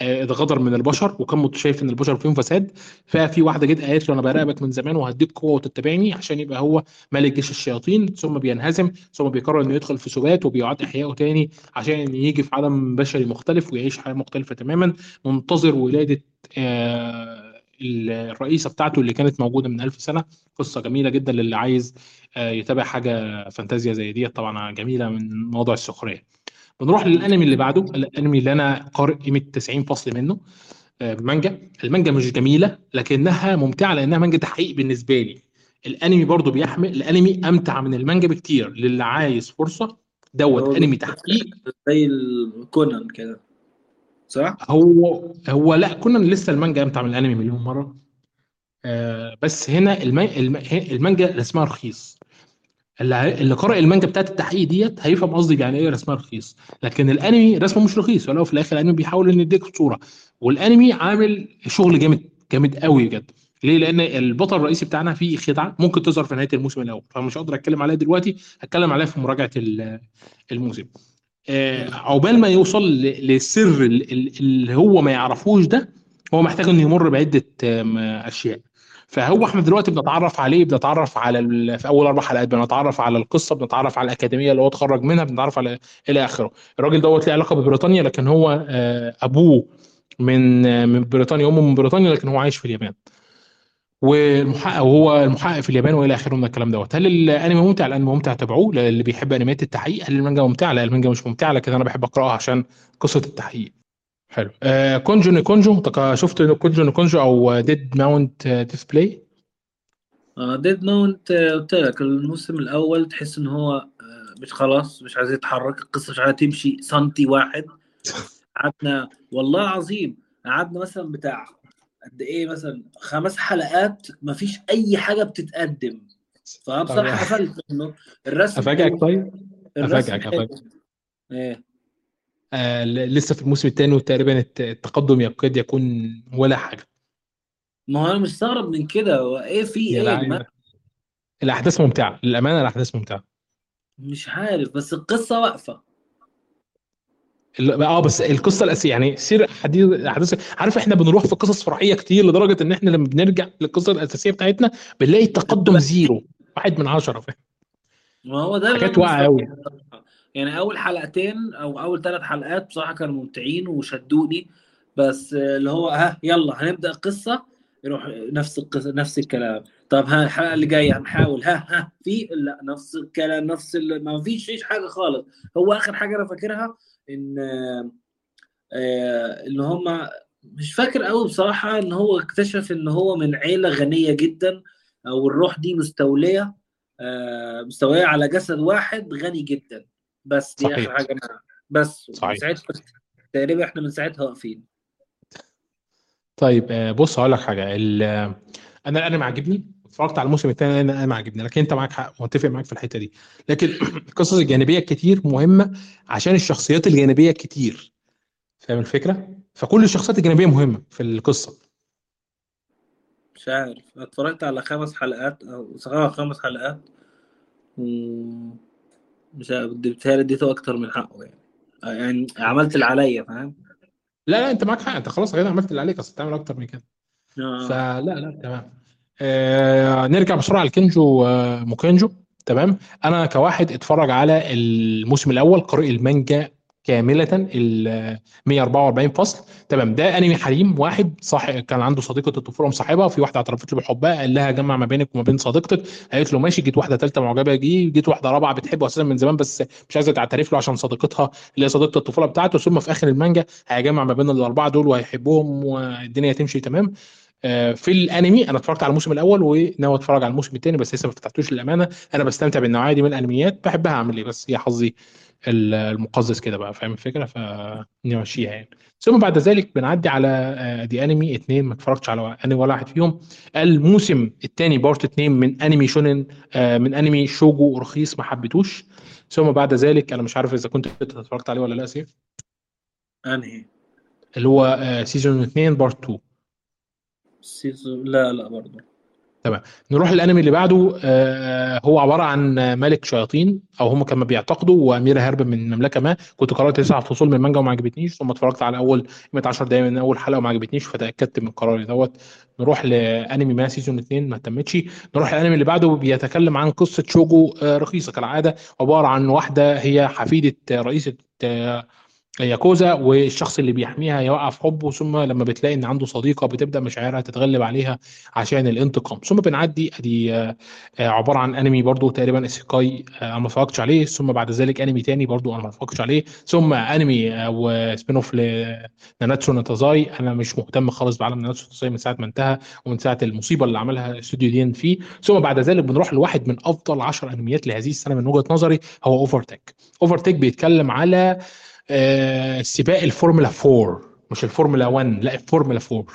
آه، اتغدر من البشر وكان شايف إن البشر فيهم فساد ففي واحدة جت قالت له أنا براقبك من زمان وهديك قوة وتتبعني عشان يبقى هو ملك جيش الشياطين ثم بينهزم ثم بيقرر إنه يدخل في سبات وبيعاد إحيائه تاني عشان يجي في عالم بشري مختلف ويعيش حياة مختلفة تماما. منتظر ولادة آه، الرئيسة بتاعته اللي كانت موجودة من ألف سنة. قصة جميلة جدا للي عايز آه، يتابع حاجة فانتازيا زي دي طبعا جميلة من موضوع السخرية. بنروح للأنمي اللي بعده. الأنمي اللي أنا قارئ قيمة 90 فصل منه آه، مانجا. المانجا مش جميلة لكنها ممتعة لأنها مانجا تحقيق بالنسبة لي. الأنمي برضو بيحمل. الأنمي أمتع من المانجا بكتير. للي عايز فرصة دوت. أنمي تحقيق. زي الكونان كده. صح؟ هو هو لا كنا لسه المانجا من الانمي مليون مرة؟ آه بس هنا الم- الم- المانجا رسمها رخيص. اللي اللي قرأ المانجا بتاعت التحقيق ديت هيفهم قصدي يعني إيه رسمها رخيص. لكن الانمي رسمه مش رخيص ولو في الآخر الانمي بيحاول إنه يديك صورة. والانمي عامل شغل جامد جامد قوي بجد. ليه؟ لأن البطل الرئيسي بتاعنا فيه خدعة ممكن تظهر في نهاية الموسم الأول. فمش هقدر أتكلم عليها دلوقتي هتكلم عليها في مراجعة ال- الموسم. عقبال ما يوصل للسر ال- ال- اللي هو ما يعرفوش ده هو محتاج إنه يمر بعدة أشياء فهو إحنا دلوقتي بنتعرف عليه بنتعرف على. في أول أربع حلقات بنتعرف على القصة بنتعرف على الأكاديمية اللي هو اتخرج منها بنتعرف على إلى آخره الراجل دوت ليه علاقة ببريطانيا لكن هو آه، أبوه من آه، من بريطانيا أمه من بريطانيا لكن هو عايش في اليابان والمحقق وهو المحقق في اليابان والى آخره من الكلام دوت. هل الأنمي ممتع؟ الانمي ممتع تابعوه اللي بيحب أنميات التحقيق هل المانجا ممتعة؟ لا المانجا مش ممتعة لكن أنا بحب أقرأها عشان قصة التحقيق. حلو. آه كونجو نيكونجو شفت كونجو نيكونجو أو ديد ماونت ديسبلاي ديد نوت قلت لك الموسم الأول تحس إن هو آه، مش خلاص مش عايز يتحرك القصة مش عايزة تمشي سنتي واحد. (laughs) قعدنا والله العظيم قعدنا مثلا بتاع قد إيه مثلا خمس حلقات ما فيش أي حاجة بتتقدم. فانا بصراحه قفلت منه الرسم أفاجئك طيب؟ حلو. أفاجئك. إيه. آه لسه في الموسم الثاني وتقريبا الت- التقدم يكاد يكون ولا حاجة. ما هو أنا مستغرب من كده. هو إيه في إيه؟ الأحداث ممتعة. للأمانة الأحداث ممتعة. مش عارف بس القصة واقفة. ال- آه بس القصة الاساسيه يعني سير حديث الاحداث عارف إحنا بنروح في قصص فرعية كتير لدرجة إن إحنا لما بنرجع للقصة الأساسية بتاعتنا بنلاقي التقدم زيرو واحد من عشرة فاهم؟ ما هو ده اللي حاجات واقعة. قوي يعني أول حلقتين أو أول ثلاث حلقات بصراحة كانوا ممتعين وشدوني بس اللي هو ها يلا هنبدأ القصة يروح نفس القصة نفس الكلام. طب ها الحلقة اللي جاية هنحاول. ها ها في لا نفس الكلام نفس ال... ما فيش فيش حاجة خالص. هو آخر حاجة أنا فاكرها إن آه، إن هم مش فاكر قوي بصراحة إن هو اكتشف إن هو من عيلة غنية جدا أو الروح دي مستولية آه، مستولية على جسد واحد غني جدا بس دي صحيح. اخر حاجة معاه بس صحيح. ساعتها تقريبا إحنا من ساعتها واقفين طيب آه، بص هقول لك حاجة ال- أنا الانمي عاجبني اتفرجت على الموسم الثاني أنا الانمي عاجبني لكن أنت معاك حق متفق معاك في الحتة دي. لكن القصص الجانبية كتير مهمة عشان الشخصيات الجانبية كتير. فاهم الفكرة؟ فكل الشخصيات الجانبية مهمة في القصة. مش عارف. اتفرجت على خمس حلقات أو خمس حلقات. مش عارف بتهيألي اديته أكتر من حقه يعني. آه، يعني عملت اللي عليا فاهم؟ لا لا أنت معاك حق. أنت خلاص كده عملت اللي عليك أصل تعمل أكتر من كده. آه. فلا لا تمام. آه نرجع بسرعة لكنجو موكانجو تمام؟ أنا كواحد اتفرج على الموسم الأول قارئ المانجا كاملة ال 144 فصل. تمام؟ ده أنمي حريم واحد. صح كان عنده صديقة الطفوله مصاحبها في واحدة اعترفت له بحبها قال لها جمع ما بينك وما بين صديقتك. قالت له ماشي جيت واحدة ثالثه معجبة بيه جيت واحدة رابعة بتحبه أساسا من زمان بس مش عايزه تعترف له عشان صديقتها اللي هي صديقة الطفولة بتاعته. ثم في آخر المانجا هيجمع ما بين الأربعة دول وهيحبهم والدنيا تمشي تمام. في الانمي أنا اتفرجت على الموسم الأول وناوي اتفرج على الموسم الثاني بس لسه ما فتحتوش للامانة. أنا بستمتع بالنوعية دي من الانميات بحبها اعمل إيه بس؟ هي حظي ال- المقزز كده بقى فاهم الفكرة؟ فنمشيها يعني. ثم بعد ذلك بنعدي على آه، دي انمي اتنين ما اتفرجتش على انمي ولا واحد فيهم. الموسم الثاني part اتنين من انمي shonen آه، من انمي shoujo رخيص ما حبيتوش. ثم بعد ذلك أنا مش عارف إذا كنت اتفرجت عليه ولا لا سيف. أنهي؟ اللي هو season 2 بارت 2 سيزون لا لا برضه. نروح للانمي اللي بعده. آه، هو عبارة عن ملك شياطين أو هم كما بيعتقدوا وأميرة هرب من مملكة ما. كنت قرات تسع فصول من المانجا وما عجبتنيش ثم اتفرجت على أول 10 دقايق من أول حلقة وما عجبتنيش فتأكدت من قراري دوت. نروح لأنمي ما سيزون 2 ما اهتمتش. نروح للانمي اللي بعده بيتكلم عن قصة shoujo آه، رخيصة كالعادة عبارة عن واحدة هي حفيدة آه، رئيسة آه، ياكوزا والشخص اللي بيحميها يوقع في حبه ثم لما بتلاقي إن عنده صديقة بتبدأ مشاعرها تتغلب عليها عشان الانتقام. ثم بنعدي أدي آه، عبارة عن انمي برضو تقريبا إيسيكاي آه، أنا ما اتفرجتش عليه. ثم بعد ذلك انمي تاني برضو أنا ما اتفرجتش عليه. ثم انمي آه، و spin off لناناتسو ناتازاي. أنا مش مهتم خالص بعالم ناناتسو ناتازاي من ساعة ما انتهى ومن ساعة المصيبة اللي عملها استوديو دين فيه ثم بعد ذلك بنروح لواحد من أفضل 10 أنميات لهذه السنة من وجهة نظري هو Overtake Overtake بيتكلم على آه، سباق الفورمولا 4 مش الفورمولا 1 لا الفورمولا 4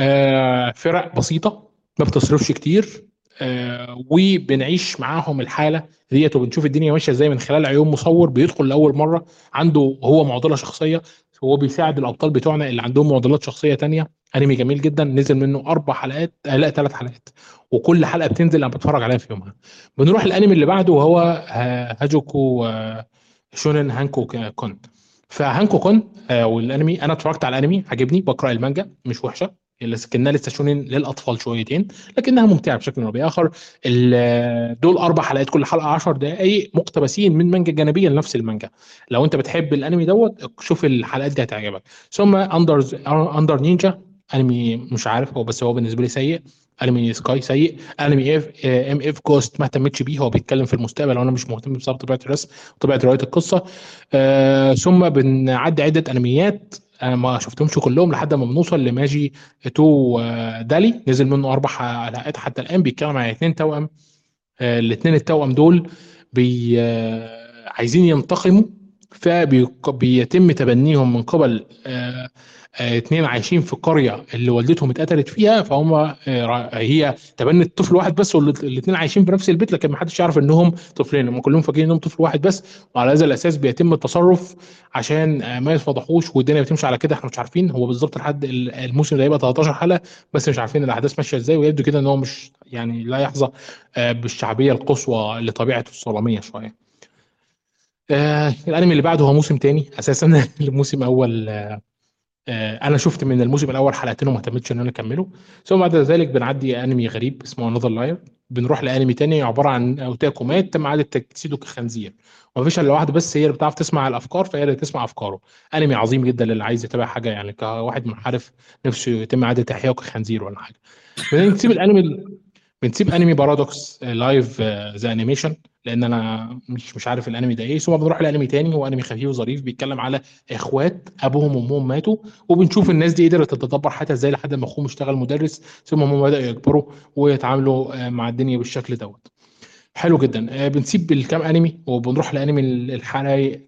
آه، فرق بسيطة ما بتصرفش كتير آه، وبنعيش معاهم الحالة ديت وبنشوف الدنيا ماشية إزاي من خلال عيون مصور بيدخل لأول مرة عنده هو معضلة شخصية. هو بيساعد الأبطال بتوعنا اللي عندهم معضلات شخصية تانية. أنمي جميل جدا نزل منه أربع حلقات آه لا ثلاث حلقات. وكل حلقة بتنزل أنا بتفرج عليها في يومها. بنروح الأنمي اللي بعده وهو ها- هاجوكو آه، شونن هانكو كون فهانكو كون آه، والانمي أنا اتفرجت على الانمي عجبني بقرأ المانجا مش وحشة لكنها لسه شونين للأطفال شويتين لكنها ممتعة بشكل أو بآخر. ال- دول أربع حلقات كل حلقة 10 دقائق مقتبسين من مانجا جانبية لنفس المانجا. لو أنت بتحب الانمي دوت شوف الحلقات دي هتعجبك. ثم اندر اندر نينجا انمي مش عارف هو بس هو بالنسبة لي سيء. انمي سكاي سيء. انمي إف إم إف كوست ما اهتمتش بيه. هو بيتكلم في المستقبل وأنا مش مهتم بسبب طبيعه الرسم وطبيعه رواية القصة. آه ثم بنعدي عدة أنميات أنا ما شفتهمش كلهم لحد ما بنوصل لماجي تو آه، دالي. نزل منه أربع حلقات حتى الآن بيتكلم عن اتنين توأم الاثنين التوأم دول بي آه، عايزين ينتقموا فبيتم تبنيهم من قبل آه، آه، اتنين عايشين في القريه اللي والدتهم اتقتلت فيها فهم آه، هي تبنت طفل واحد بس والاثنين عايشين في نفس البيت لكن ما حدش يعرف إنهم طفلين هم كلهم فاكرين إنهم طفل واحد بس وعلى هذا الأساس بيتم التصرف عشان آه، ما يتفضحوش والدنيا بتمشي على كده إحنا مش عارفين هو بالظبط لحد ال- الموسم ده هيبقى 13 حلقة بس مش عارفين الأحداث ماشية إزاي ويبدو كده إن هو مش يعني لا يحظى آه، بالشعبية القصوى لطبيعته الظلاميه شوية. آه الأنمي اللي بعده هو موسم تاني أساسا (laughs) الموسم أول آه آه أنا شفت من الموسم الأول حلقتين وما اهتمتش إن أنا أكمله. ثم بعد ذلك بنعدي أنمي غريب اسمه Under لاير بنروح لأنمي تاني عبارة عن اوتاكومات تم إعادة تجسيده كخنزير. ومفيش إلا واحدة بس هي اللي بتعرف تسمع الأفكار فهي اللي تسمع أفكاره. أنمي عظيم جدا للي عايز يتابع حاجة يعني كواحد منحرف نفسه يتم إعادة احيائه كخنزير ولا حاجة. بنسيب الأنمي بنسيب انمي Paradox Live The Animation لأن أنا مش مش عارف الأنمي ده إيه. ثم بنروح لأنمي تاني هو أنمي خفيف وظريف بيتكلم على إخوات أبوهم وأمهم ماتوا وبنشوف الناس دي قدرت تتدبر حياتها إزاي لحد ما أخوهم اشتغل مدرس ثم هم بدأوا يكبروا ويتعاملوا آه، مع الدنيا بالشكل دوت. حلو جدا. آه، بنسيب الكام أنمي وبنروح لأنمي الحلقة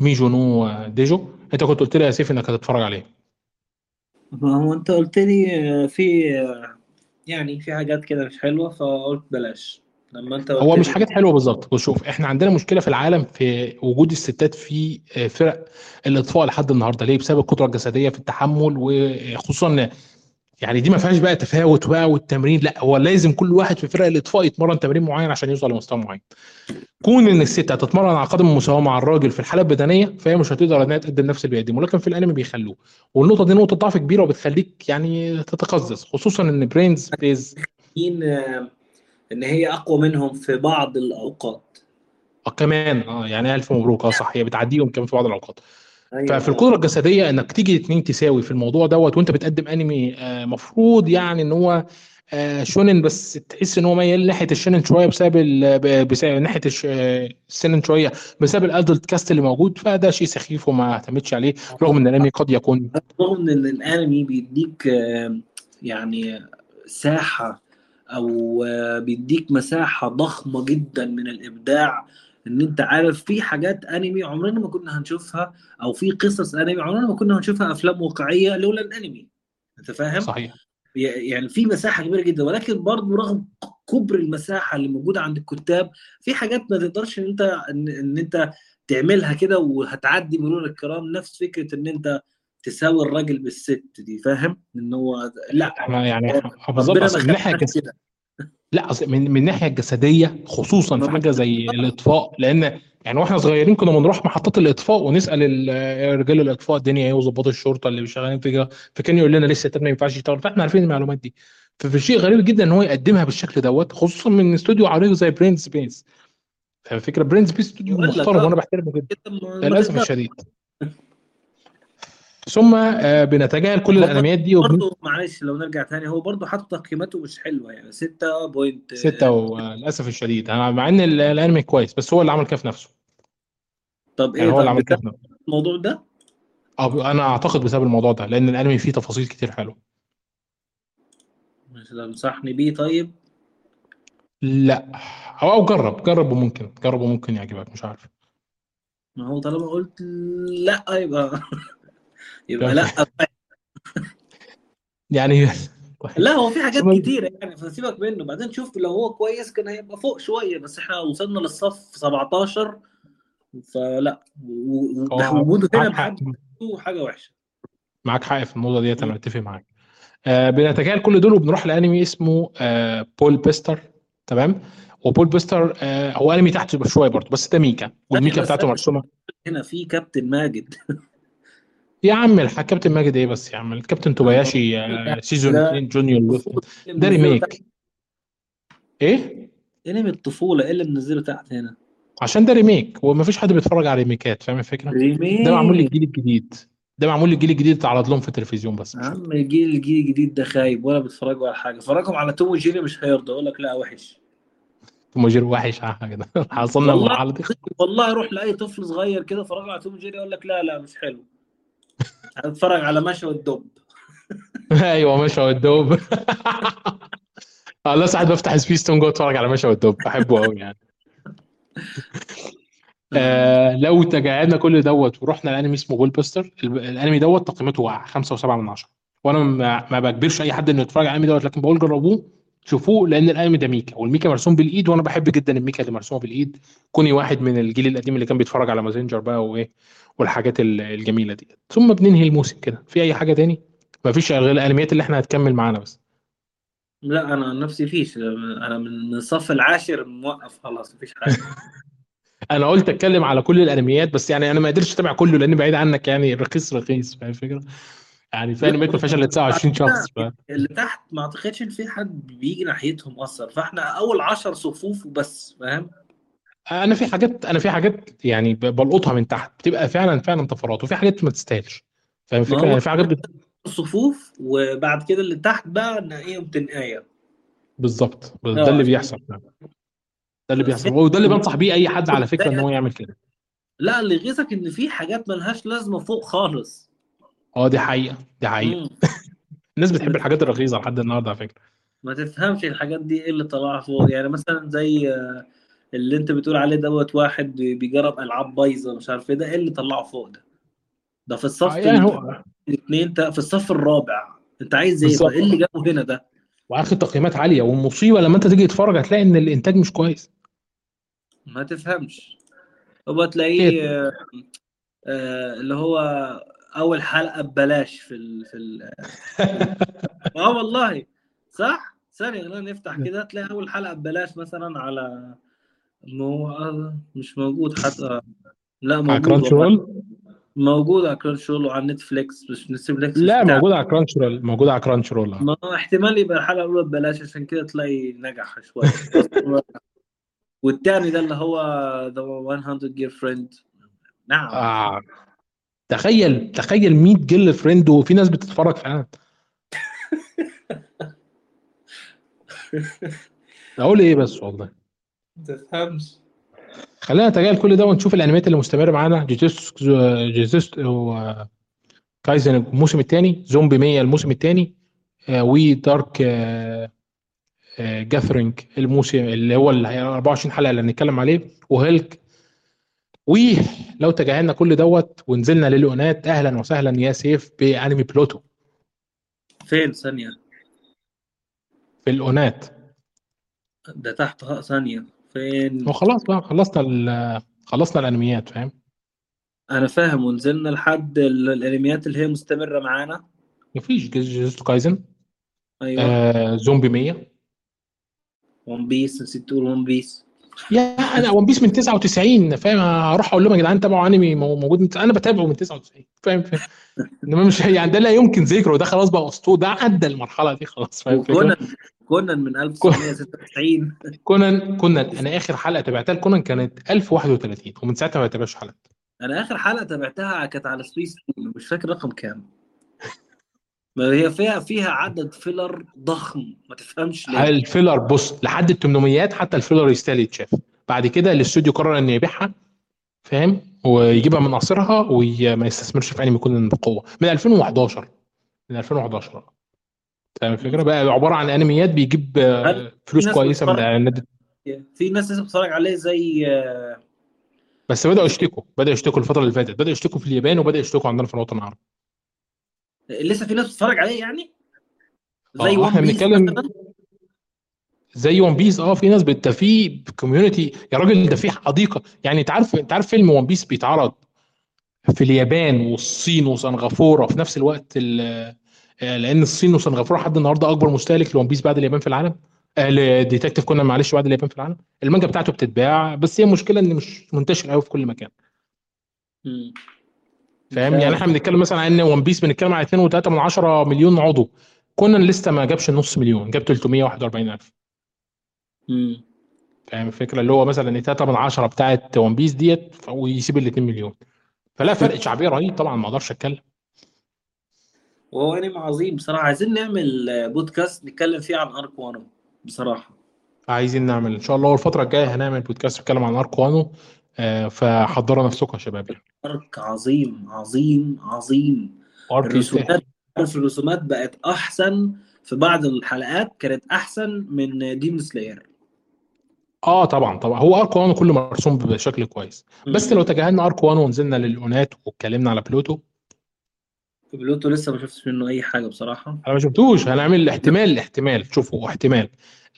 ميجو نو آه، ديجو. أنت كنت قلت لي يا سيف إنك هتتفرج عليه. ما هو أنت قلت لي في يعني في حاجات كده مش حلوة فقلت بلاش. لما انت هو مش حاجات حلوة بالظبط. بص شوف إحنا عندنا مشكلة في العالم في وجود الستات في آه، فرق الاطفاء لحد النهارده. ليه؟ بسبب القدره الجسدية في التحمل وخصوصا يعني دي ما فيهاش بقى تفاوت بقى والتمرين لا هو لازم كل واحد في فرق الاطفاء يتمرن تمرين معين عشان يوصل لمستوى معين. كون إن الست هتتمرن على قدم المساواة مع الراجل في الحالة البدنية فهي مش هتقدر إنها تقدم نفس اللي بيقدمه لكن في الأنمي بيخلوه. والنقطة دي نقطة ضعف كبيرة وبتخليك يعني تتقزز خصوصا إن برينز بليز آه، إن هي أقوى منهم في بعض الأوقات. آه كمان آه يعني ألف مبروك آه صح هي بتعديهم كمان في بعض الأوقات. أيوه. ففي القدرة الجسدية إنك تيجي اتنين تساوي في الموضوع دوت وأنت بتقدم أنمي آه، مفروض يعني إن هو آه، شونن بس تحس إن هو ميال ناحية الشونن شوية بسبب بسبب ناحية آه، السنن شوية بسبب الادلت كاست اللي موجود فده شيء سخيف وما اعتمدش عليه رغم إن الأنمي قد يكون. رغم إن الأنمي بيديك يعني ساحة أو بيديك مساحة ضخمة جدا من الإبداع إن أنت عارف في حاجات انمي عمرنا ما كنا هنشوفها أو في قصص انمي عمرنا ما كنا هنشوفها أفلام واقعية لولا الانمي أنت فاهم؟ صحيح. يعني في مساحة كبيرة جدا ولكن برضه رغم كبر المساحة اللي موجودة عند الكتاب في حاجات ما تقدرش إن أنت ان, إن أنت تعملها كده وهتعدي مرور الكرام نفس فكرة إن أنت تساوي الراجل بالست دي فاهم؟ إن هو لا. إحنا يعني بالظبط الجس- كده. لا أصل من من الناحية الجسدية خصوصا في حاجة زي الإطفاء. لأن يعني وإحنا صغيرين كنا بنروح محطات الإطفاء ونسأل ال- رجال الإطفاء الدنيا إيه وظباط الشرطة اللي شغالين فيها فكان يقول لنا لسه ما ينفعش يشتغل. فإحنا عارفين المعلومات دي. ففي شيء غريب جدا إن هو يقدمها بالشكل دوت خصوصا من استوديو عريق زي برين سبيس. فكره برين سبيس استوديو محترم آه. وأنا بحترمه جدا. للاسف. الشديد ثم آه، بنتجاهل كل الأنميات دي. برضه معلش لو نرجع تاني هو برضه حط تقييماته مش حلوة يعني 6 point ستة وللاسف الشديد أنا مع إن ال- الأنمي كويس بس هو اللي عمل كده في نفسه. طب يعني إيه هو اللي عمل كده في نفسه. الموضوع ده؟ أنا أعتقد بسبب الموضوع ده لأن الأنمي فيه تفاصيل كتير حلوة. مش تنصحني بيه طيب. لا أو أو جرب جرب وممكن جرب وممكن يعجبك مش عارف. ما هو طالما قلت لا يبقى (laughs) يبقى لا يعني (laughs) لا هو في حاجات كتيرة يعني فسيبك منه. بعدين شوف لو هو كويس كان هيبقى فوق شوية بس إحنا وصلنا للصف 17 فلا. وجوده هنا بحد حاجة وحشة. معاك حق في النقطه ديت أنا اتفق معاك. آه بنتجاهل كل دول وبنروح لأنمي اسمه آه بول بيستر. تمام؟ وبول بيستر آه هو أنمي تحت شوية برضه بس ده ميكا والميكا بتاعته مرسومة. هنا في كابتن ماجد. (laughs) يا عم الح- كابتن ماجد إيه بس يا عم؟ الكابتن توباياشي آه season لا. 2 junior ده remake؟ إيه؟ انمي الطفولة إيه اللي منزله تحت هنا؟ عشان ده remake ومفيش حد بيتفرج على remakeات فاهم الفكرة؟ remake ده معمول للجيل الجديد. ده معمول للجيل الجديد اتعرض لهم في التلفزيون بس يا عم الجيل الجيل الجديد ده خايب ولا بيتفرجوا على حاجة. فرجهم على توم وجيري مش هيرضى يقول لك لا وحش. مجير وحش آه كده (laughs) حصلنا المرحلة دي. والله روح لأي طفل صغير كده فرجوا على توم وجيري يقول لك لا لا مش حلو. هتتفرج على ماشا والدب أيوه ماشا والدب الله ساعات بفتح سبيستون جوه اتفرج على ماشا والدب بحبه قوي يعني. (laughs) آه. لو تجاهلنا كل دوت ورحنا لانمي اسمه بول بوستر الأنمي دوت تقييمته 5.7 من 10 وأنا ما, ما بجبرش أي حد إنه يتفرج على الأنمي دوت لكن بقول جربوه شوفوه لأن الأنمي ده ميكا والميكا مرسوم بالإيد وأنا بحب جدا الميكا اللي مرسومة بالإيد. كوني واحد من الجيل القديم اللي كان بيتفرج على مازنجر بقى وإيه. والحاجات ال- الجميلة دي ثم بننهي الموسم كده. في أي حاجة تاني؟ ما فيش غير الانميات اللي إحنا هتكمل معانا بس. لا أنا عن نفسي فيش. أنا من الصف العاشر موقف خلاص مفيش حاجة. (laughs) أنا قلت أتكلم على كل الانميات بس يعني أنا ما قدرتش أتابع كله لأن بعيد عنك يعني. رخيص رخيص. فاهم الفكرة؟ يعني في انميات ما فيهاش إلا 29 شخص ف... اللي تحت ما أعتقدش إن في حد بيجي ناحيتهم أصلا. فإحنا أول عشر صفوف وبس فاهم؟ أنا في حاجات أنا في حاجات يعني ب- بلقطها من تحت بتبقى فعلا فعلا طفرات وفي حاجات ما تستاهلش. فاهم الفكرة؟ هو- يعني في حاجات بت... صفوف وبعد كده اللي تحت بقى نلاقيهم تنقايه بالظبط. آه. ده اللي بيحصل فعلا. ده اللي بيحصل. وده اللي بنصح بيه أي حد على فكرة إن هو يعمل كده. لا اللي يغيظك إن في حاجات ملهاش لازمة فوق خالص. آه دي حقيقة دي حقيقة. (laughs) الناس بتحب الحاجات الرخيصة لحد النهارده على فكرة. ما تفهمش الحاجات دي إيه اللي طلعها فوق. يعني مثلا زي آه، اللي انت بتقول عليه دوت واحد بيجرب ألعاب بايظة مش عارف إيه ده إيه اللي طلعه فوق ده؟ ده في الصف آه، يعني هو الاثنين في الصف الرابع. انت عايز إيه؟ إيه اللي جابه هنا ده؟ واخد تقييمات عالية والمصيبة لما انت تيجي تتفرج هتلاقي إن الإنتاج مش كويس. ما تفهمش. هو تلاقيه آه، آه، اللي هو أول حلقة ببلاش في ال في ال (laughs) آه والله. صح؟ ثانية أنا نفتح كده. تلاقي أول حلقة ببلاش مثلا على مو... آه، مش موجود حتى لا على موجود Crunchyroll موجود على Crunchyroll وعلى نتفليكس مش نتفليكس لا مش. موجود على Crunchyroll موجود على Crunchyroll آه. ما احتمال يبقى الحلقة الأولى ببلاش عشان كده تلاقي نجح شوية (laughs) والتاني ده اللي هو the 100 girlfriend نعم آه. تخيل تخيل 100 girlfriend وفي ناس بتتفرج فعلا (laughs) أقول إيه بس والله ما تفهمش. خلينا نتجاهل كل ده ونشوف الانميات اللي مستمرة معانا. جيجيتسو جيجيتسو كايزن الموسم الثاني زومبي 100 الموسم الثاني و Dark Gathering الموسم اللي هو ال 24 حلقة اللي هنتكلم عليه وهيلك. ولو تجاهلنا كل دوت ونزلنا للاونات أهلا وسهلا يا سيف بأنمي بلوتو. فين؟ ثانية. في الاونات ده تحت ثانية. فين؟ وخلاص بقى خلصنا ال- خلصنا الانميات فاهم؟ أنا فاهم ونزلنا لحد ال- الانميات اللي هي مستمرة معانا. مفيش. جيجيتسو كايزن. أيوه. آه زومبي 100 ون بيس نسيت تقول ون بيس. يا أنا ون بيس من 99 فاهم؟ هروح أقول لهم يا جدعان تابعوا أنمي مو- موجود من أنا بتابعه من 99 فاهم؟ فاهم؟ إنما مش يعني ده لا يمكن ذكره ده خلاص بقى أسطورة ده عدى المرحلة دي خلاص فاهم؟ وكونان كونان من 1996 كونان كونان أنا آخر حلقة تابعتها لكونان كانت 1031 ومن ساعتها ما بتابعش حلقة. أنا آخر حلقة تابعتها كانت على سبيس تون، مش فاكر رقم كام. ما هي فيها فيها عدد filler ضخم ما تفهمش ليه. الفيلر بص لحد ال 800 حتى ال filler يستاهل يتشاف. بعد كده الاستوديو قرر انه يبيعها فاهم؟ ويجيبها من قصرها وما يستثمرش في أنمي كونان بقوه من 2011 من 2011 فاهم الفكرة؟ بقى عبارة عن أنميات بيجيب آه، فلوس كويسة من؟ اعلانات في ناس لسه بتتفرج عليه زي آه، بس بدأوا يشتكوا بدأوا يشتكوا الفترة اللي فاتت. بدأوا يشتكوا في اليابان وبدأوا يشتكوا عندنا في الوطن العربي. لسه في ناس بتتفرج عليه يعني؟ زي آه إحنا بيس بنتكلم زي ون بيس آه في ناس بت في community يا راجل ده في حديقة. يعني أنت عارف أنت عارف فيلم ون بيس بيتعرض في اليابان والصين وسنغافورة في نفس الوقت ال- آه، لأن الصين وسنغافورة لحد النهارده أكبر مستهلك لون بيس بعد اليابان في العالم. آه، لديتكتيف كونان معلش بعد اليابان في العالم. المانجا بتاعته بتتباع بس هي المشكلة إن مش منتشر قوي في كل مكان. فاهم؟ يعني. إحنا بنتكلم مثلا عن إن ون بيس بنتكلم على 2.3 من 10 مليون عضو. كونان لسه ما جابش نص مليون جاب 341 ألف. مم. فاهم الفكرة؟ اللي هو مثلا 3 من 10 بتاعت ون بيس ديت ويسيب ال 2 مليون. فلا فرق شعبية رهيب طبعا ما أقدرش أتكلم. وهو أنمي عظيم بصراحة. عايزين نعمل بودكاست نتكلم فيه عن arc وانو بصراحة. عايزين نعمل إن شاء الله الفترة الجاية هنعمل بودكاست نتكلم عن arc وانو فحضروا نفسكم يا شباب. يعني arc عظيم عظيم. عظيم arc الرسومات عارف الرسومات بقت أحسن في بعض الحلقات كانت أحسن من ديمون سلاير آه طبعا طبعا. هو arc 1 كله مرسوم بشكل كويس. بس لو تجاهلنا arc 1 ونزلنا للأونات واتكلمنا على بلوتو. بلوتو لسه ما شفتش منه أي حاجة بصراحة. أنا ما شفتوش. هنعمل احتمال احتمال. شوفوا احتمال.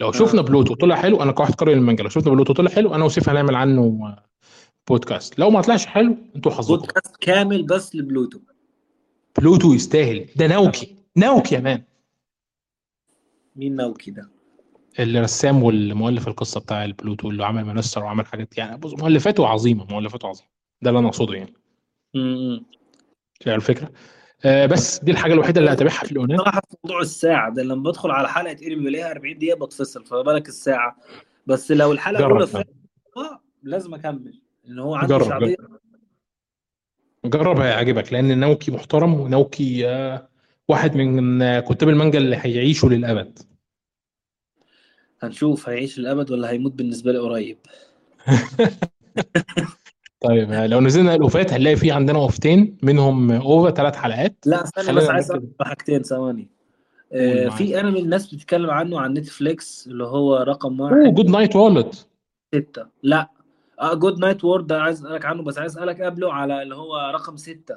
لو شفنا بلوتو طلع حلو أنا كواحد قارئ المانجا. لو شفنا بلوتو طلع حلو أنا وسيف هنعمل عنه بودكاست. لو ما طلعش حلو أنتوا حظكم. بودكاست كامل بس لبلوتو. بلوتو يستاهل. ده ناوكي. ناوكي يا man. مين ناوكي ده؟ الرسام والمؤلف القصة بتاع البلوتو اللي عمل منستر وعمل حاجات يعني بص مؤلفاته عظيمة مؤلفاته عظيمة. ده اللي أنا أقصده يعني. امم الفكرة؟ آه بس دي الحاجة الوحيدة اللي هتابعها في الأونات. صراحة في موضوع الساعة ده لما بدخل على حلقة انمي بلاقيها 40 دقيقة بتفصل فما بالك الساعة. بس لو الحلقة الأولى. فيها لازم أكمل. إن هو عنده جرب. شعبية. جرب هيعجبك لأن ناوكي محترم وناوكي آه واحد من كتاب المانجا اللي هيعيشوا للأبد. هنشوف هيعيش للأبد ولا هيموت بالنسبة لي قريب. (laughs) طيب آه، لو نزلنا الاوفات هنلاقي في عندنا اوفتين منهم OVA ثلاث حلقات. لا استنى بس عايز حاجتين ثواني. آه، معاك. في انمي الناس بتتكلم عنه على نتفليكس اللي هو رقم أوه واحد. جود نايت وولت ستة. لا. Good Night World ده عايز أسألك عنه بس عايز أسألك قبله على اللي هو رقم ستة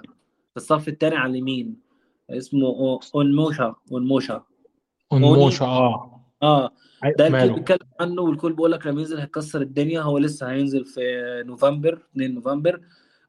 في الصف الثاني على اليمين. اسمه أونموشا أونموشا. أونموشا آه. آه. ده الكل بيتكلم عنه والكل بيقول لك لما ينزل هيكسر الدنيا هو لسه هينزل في نوفمبر 2 نوفمبر.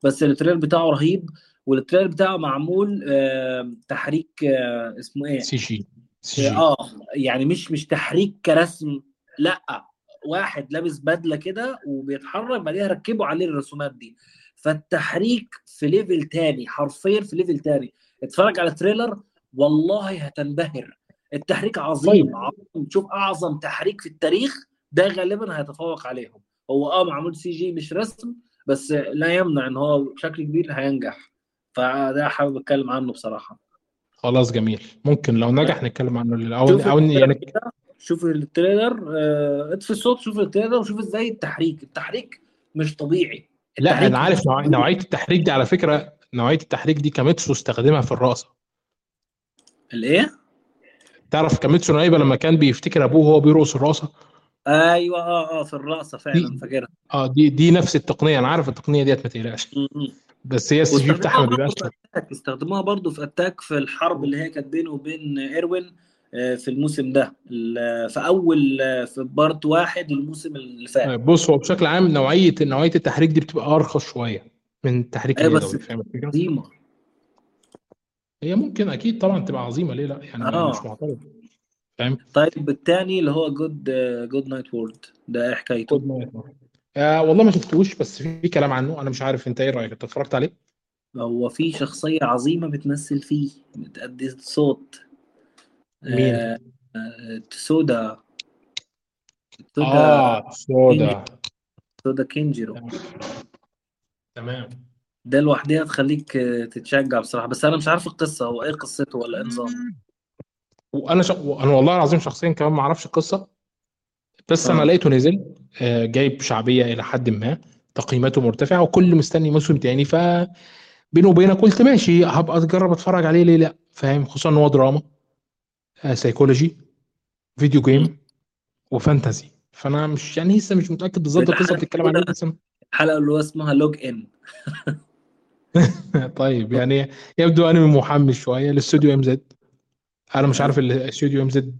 بس ال trailer بتاعه رهيب وال trailer بتاعه معمول آه تحريك آه اسمه إيه؟ سي جي. سي جي. آه يعني مش مش تحريك كرسم لأ. واحد لابس بدلة كده وبيتحرك بعديها ركبوا عليه الرسومات دي. فالتحريك في level تاني حرفيا في level تاني. اتفرج على ال trailer والله هتنبهر. التحريك عظيم طيب. عظيم. تشوف أعظم تحريك في التاريخ ده غالبا هيتفوق عليهم. هو آه معمول CG مش رسم بس لا يمنع إن هو بشكل كبير هينجح. فده حابب أتكلم عنه بصراحة. خلاص جميل. ممكن لو نجح نتكلم عنه أو شوف أو يعني شوف ال trailer آه، اطفي الصوت شوف ال trailer وشوف إزاي التحريك. التحريك مش طبيعي. لا أنا عارف نوع- نوعية التحريك دي على فكرة نوعية التحريك دي كاميتسو استخدمها في الرقصة. الايه؟ تعرف كاميتسو نايبا لما كان بيفتكر أبوه وهو بيرقص الرقصة؟ أيوه آه آه في الرقصة فعلا فاكرها. آه دي دي نفس التقنية أنا عارف التقنية ديت ما تقلقش. بس هي ال CG بتاعها ما بيبقاش في استخدموها برضه في Attack في الحرب اللي هي كانت بينه وبين إيروين. في الموسم ده في أول آه، في part واحد الموسم اللي فات بص هو بشكل عام نوعية نوعية التحريك دي بتبقى أرخص شوية من التحريك أيوه بس؟ عظيمة هي ممكن أكيد طبعا تبقى عظيمة ليه لأ يعني آه. مش معترض فاهم؟ طيب الثاني اللي هو Good Good Night World ده إيه حكايته؟ Good Night آه والله ما شفتوش بس في كلام عنه أنا مش عارف أنت إيه رأيك أنت اتفرجت عليه؟ هو في شخصية عظيمة بتمثل فيه بتأدي صوت مين؟ آه، تسودا. تسودا آه سودا تسودا كينجيرو. تمام. ده لوحدها تخليك آه، تتشجع بصراحة. بس أنا مش عارف القصة هو إيه قصته ولا إيه نظامه وأنا ش... أنا والله العظيم شخصيا كمان ما أعرفش القصة. بس أنا آه. لقيته نزل جايب شعبية إلى حد ما. تقييماته مرتفعة وكل مستني موسم تاني. ف بيني وبينك قلت ماشي هبقى اجرب أتفرج عليه ليه لأ؟ فاهم؟ خصوصا إن هو دراما. psychology video game و fantasy فأنا مش يعني لسه مش متأكد بالظبط القصة بتتكلم عن إيه بس الحلقة اللي هو اسمها log in (laughs) طيب يعني يبدو أنمي محمس شوية للاستوديو MZ أنا مش عارف الاستوديو MZ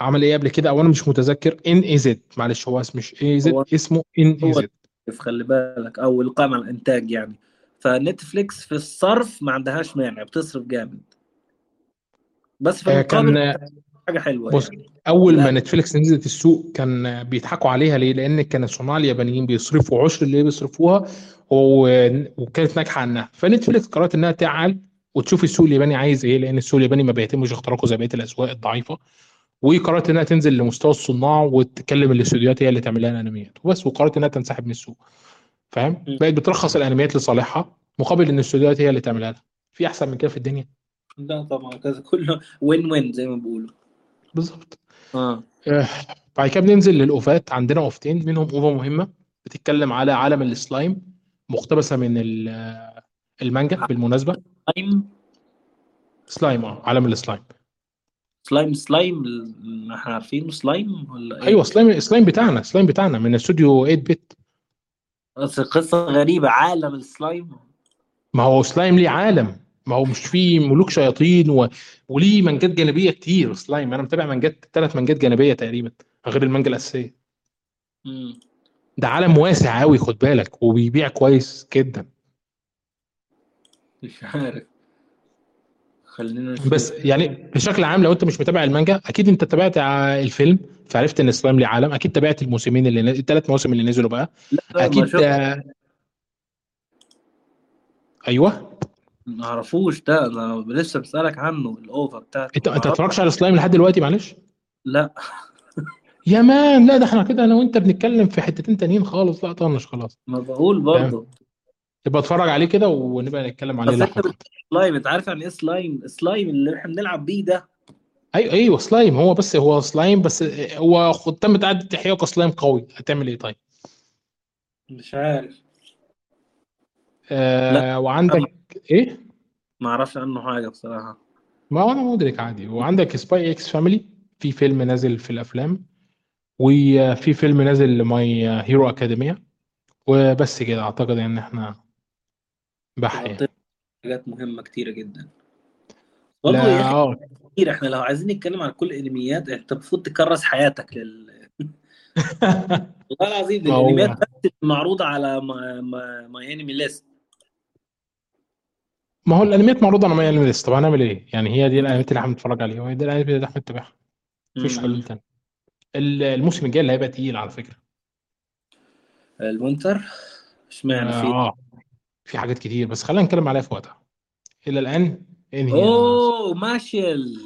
عمل إيه قبل كده أو أنا مش متذكر. NAZ معلش هو اسمه مش AZ اسمه NAZ. خلي بالك أو القائمة على الإنتاج يعني. ف Netflix في الصرف ما عندهاش مانع بتصرف جامد. بس في آه، كان حاجة حلوة بص يعني. أول لا. ما Netflix نزلت السوق كان بيضحكوا عليها ليه؟ لأن كان الصناع اليابانيين بيصرفوا عشر اللي بيصرفوها وكانت ناجحة عنها. فنتفليكس قررت إنها تعال وتشوف السوق الياباني عايز إيه لأن السوق الياباني ما بيتمش اختراقه زي بقية الأسواق الضعيفة. وقررت إنها تنزل لمستوى الصناع وتكلم الاستوديوهات هي اللي تعمل لها الأنميات. وبس وقررت إنها تنسحب من السوق. فاهم. بقت بترخص الأنميات لصالحها مقابل إن الاستوديوهات هي اللي تعملها لها. في أحسن من كده في الدنيا؟ لا طبعا كذا كله وين وين زي ما بيقولوا. بالظبط. آه. آه، بعد كده بننزل للأوفات. عندنا أوفتين منهم أوفا مهمة بتتكلم على عالم السلايم مقتبسة من ال- المانجا بالمناسبة. سلايم؟ سلايم آه عالم السلايم. سلايم سلايم إحنا عارفينه سلايم ولا إيه؟ أيوه slime slime بتاعنا سلايم بتاعنا من استوديو 8 bit بس قصة غريبة عالم السلايم. ما هو سلايم ليه عالم. ما هو مش فيه ملوك شياطين و... وليه مانجات جانبية كتير سلايم. أنا متابع مانجات ثلاث مانجات جانبية تقريبا غير المانجا الأساسية. مم. ده عالم واسع قوي خد بالك وبيبيع كويس جدا. مش عارف. خلينا نشوف. بس يعني بشكل عام لو أنت مش متابع المانجا أكيد أنت تابعت الفيلم فعرفت إن سلايم ليه عالم. أكيد تابعت الموسمين اللي نزل الثلاث مواسم اللي نزلوا بقى. لا أكيد آه، أيوه. ما اعرفوش ده أنا لسه بسألك عنه ال OVA بتاعته. انت ما انت ما اتفرجتش على سلايم لحد دلوقتي؟ معلش. لا. (laughs) يا man لا ده إحنا كده أنا وانت بنتكلم في حتتين تانيين خالص. لا طنش خلاص. ما بقول برضه. يبقى اتفرج عليه كده ونبقى نتكلم عليه بس انت سلايم انت عارف يعني إيه slime؟ slime اللي إحنا بنلعب بيه ده. أيوه أيوه سلايم. هو بس هو سلايم بس هو تم تعدي التحيه كسلايم قوي. هتعمل إيه طيب؟ مش عارف. آه وعندك إيه؟ ما أعرفش عنه حاجة بصراحة. ما هو أنا مدرك عادي. وعندك Spy x Family في فيلم نازل في الأفلام وفي فيلم نازل ل My Hero Academia وبس كده أعتقد إن إحنا بح يعني حاجات مهمة كتيرة جدا. يا لا أخي آه. كتير إحنا لو عايزين نتكلم عن كل الأنميات انت المفروض تكرس حياتك لل (laughs) والله العظيم الأنميات بس المعروضة على ما ما My Anime List ما هو الانميات معروضة على My Anime طب هنعمل إيه؟ يعني هي دي الانميات اللي إحنا بنتفرج عليها وهي دي الانميات اللي إحنا بنتابعها. مفيش حلول تاني ال- الموسم الجاي اللي هيبقى تقيل على فكرة. ال winter اشمعنى؟ آه. في في حاجات كتير بس خلينا نتكلم عليها في وقتها. إلى الآن إنهي؟ أوه Mashle.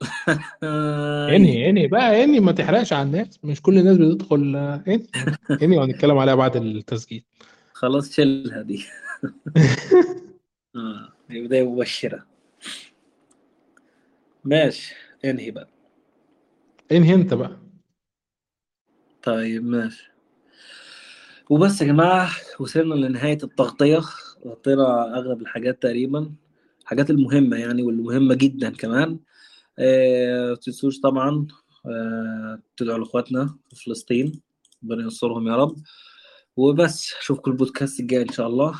(laughs) إنهي إنهي بقى إنهي؟ ما تحرقش على الناس. مش كل الناس بتدخل آه، إنهي. إنهي وهنتكلم عليها بعد التسجيل. خلاص شيلها دي. (laughs) آه هي بداية مبشرة ماشي انهي بقى؟ انهي انت بقى؟ طيب ماشي. وبس يا جماعة وصلنا لنهاية التغطية. غطينا أغلب الحاجات تقريبا الحاجات المهمة يعني والمهمة جدا كمان. آه، ما تنسوش طبعا آه، تدعوا لإخواتنا في فلسطين. ربنا ينصرهم يا رب. وبس أشوفكم البودكاست الجاي إن شاء الله.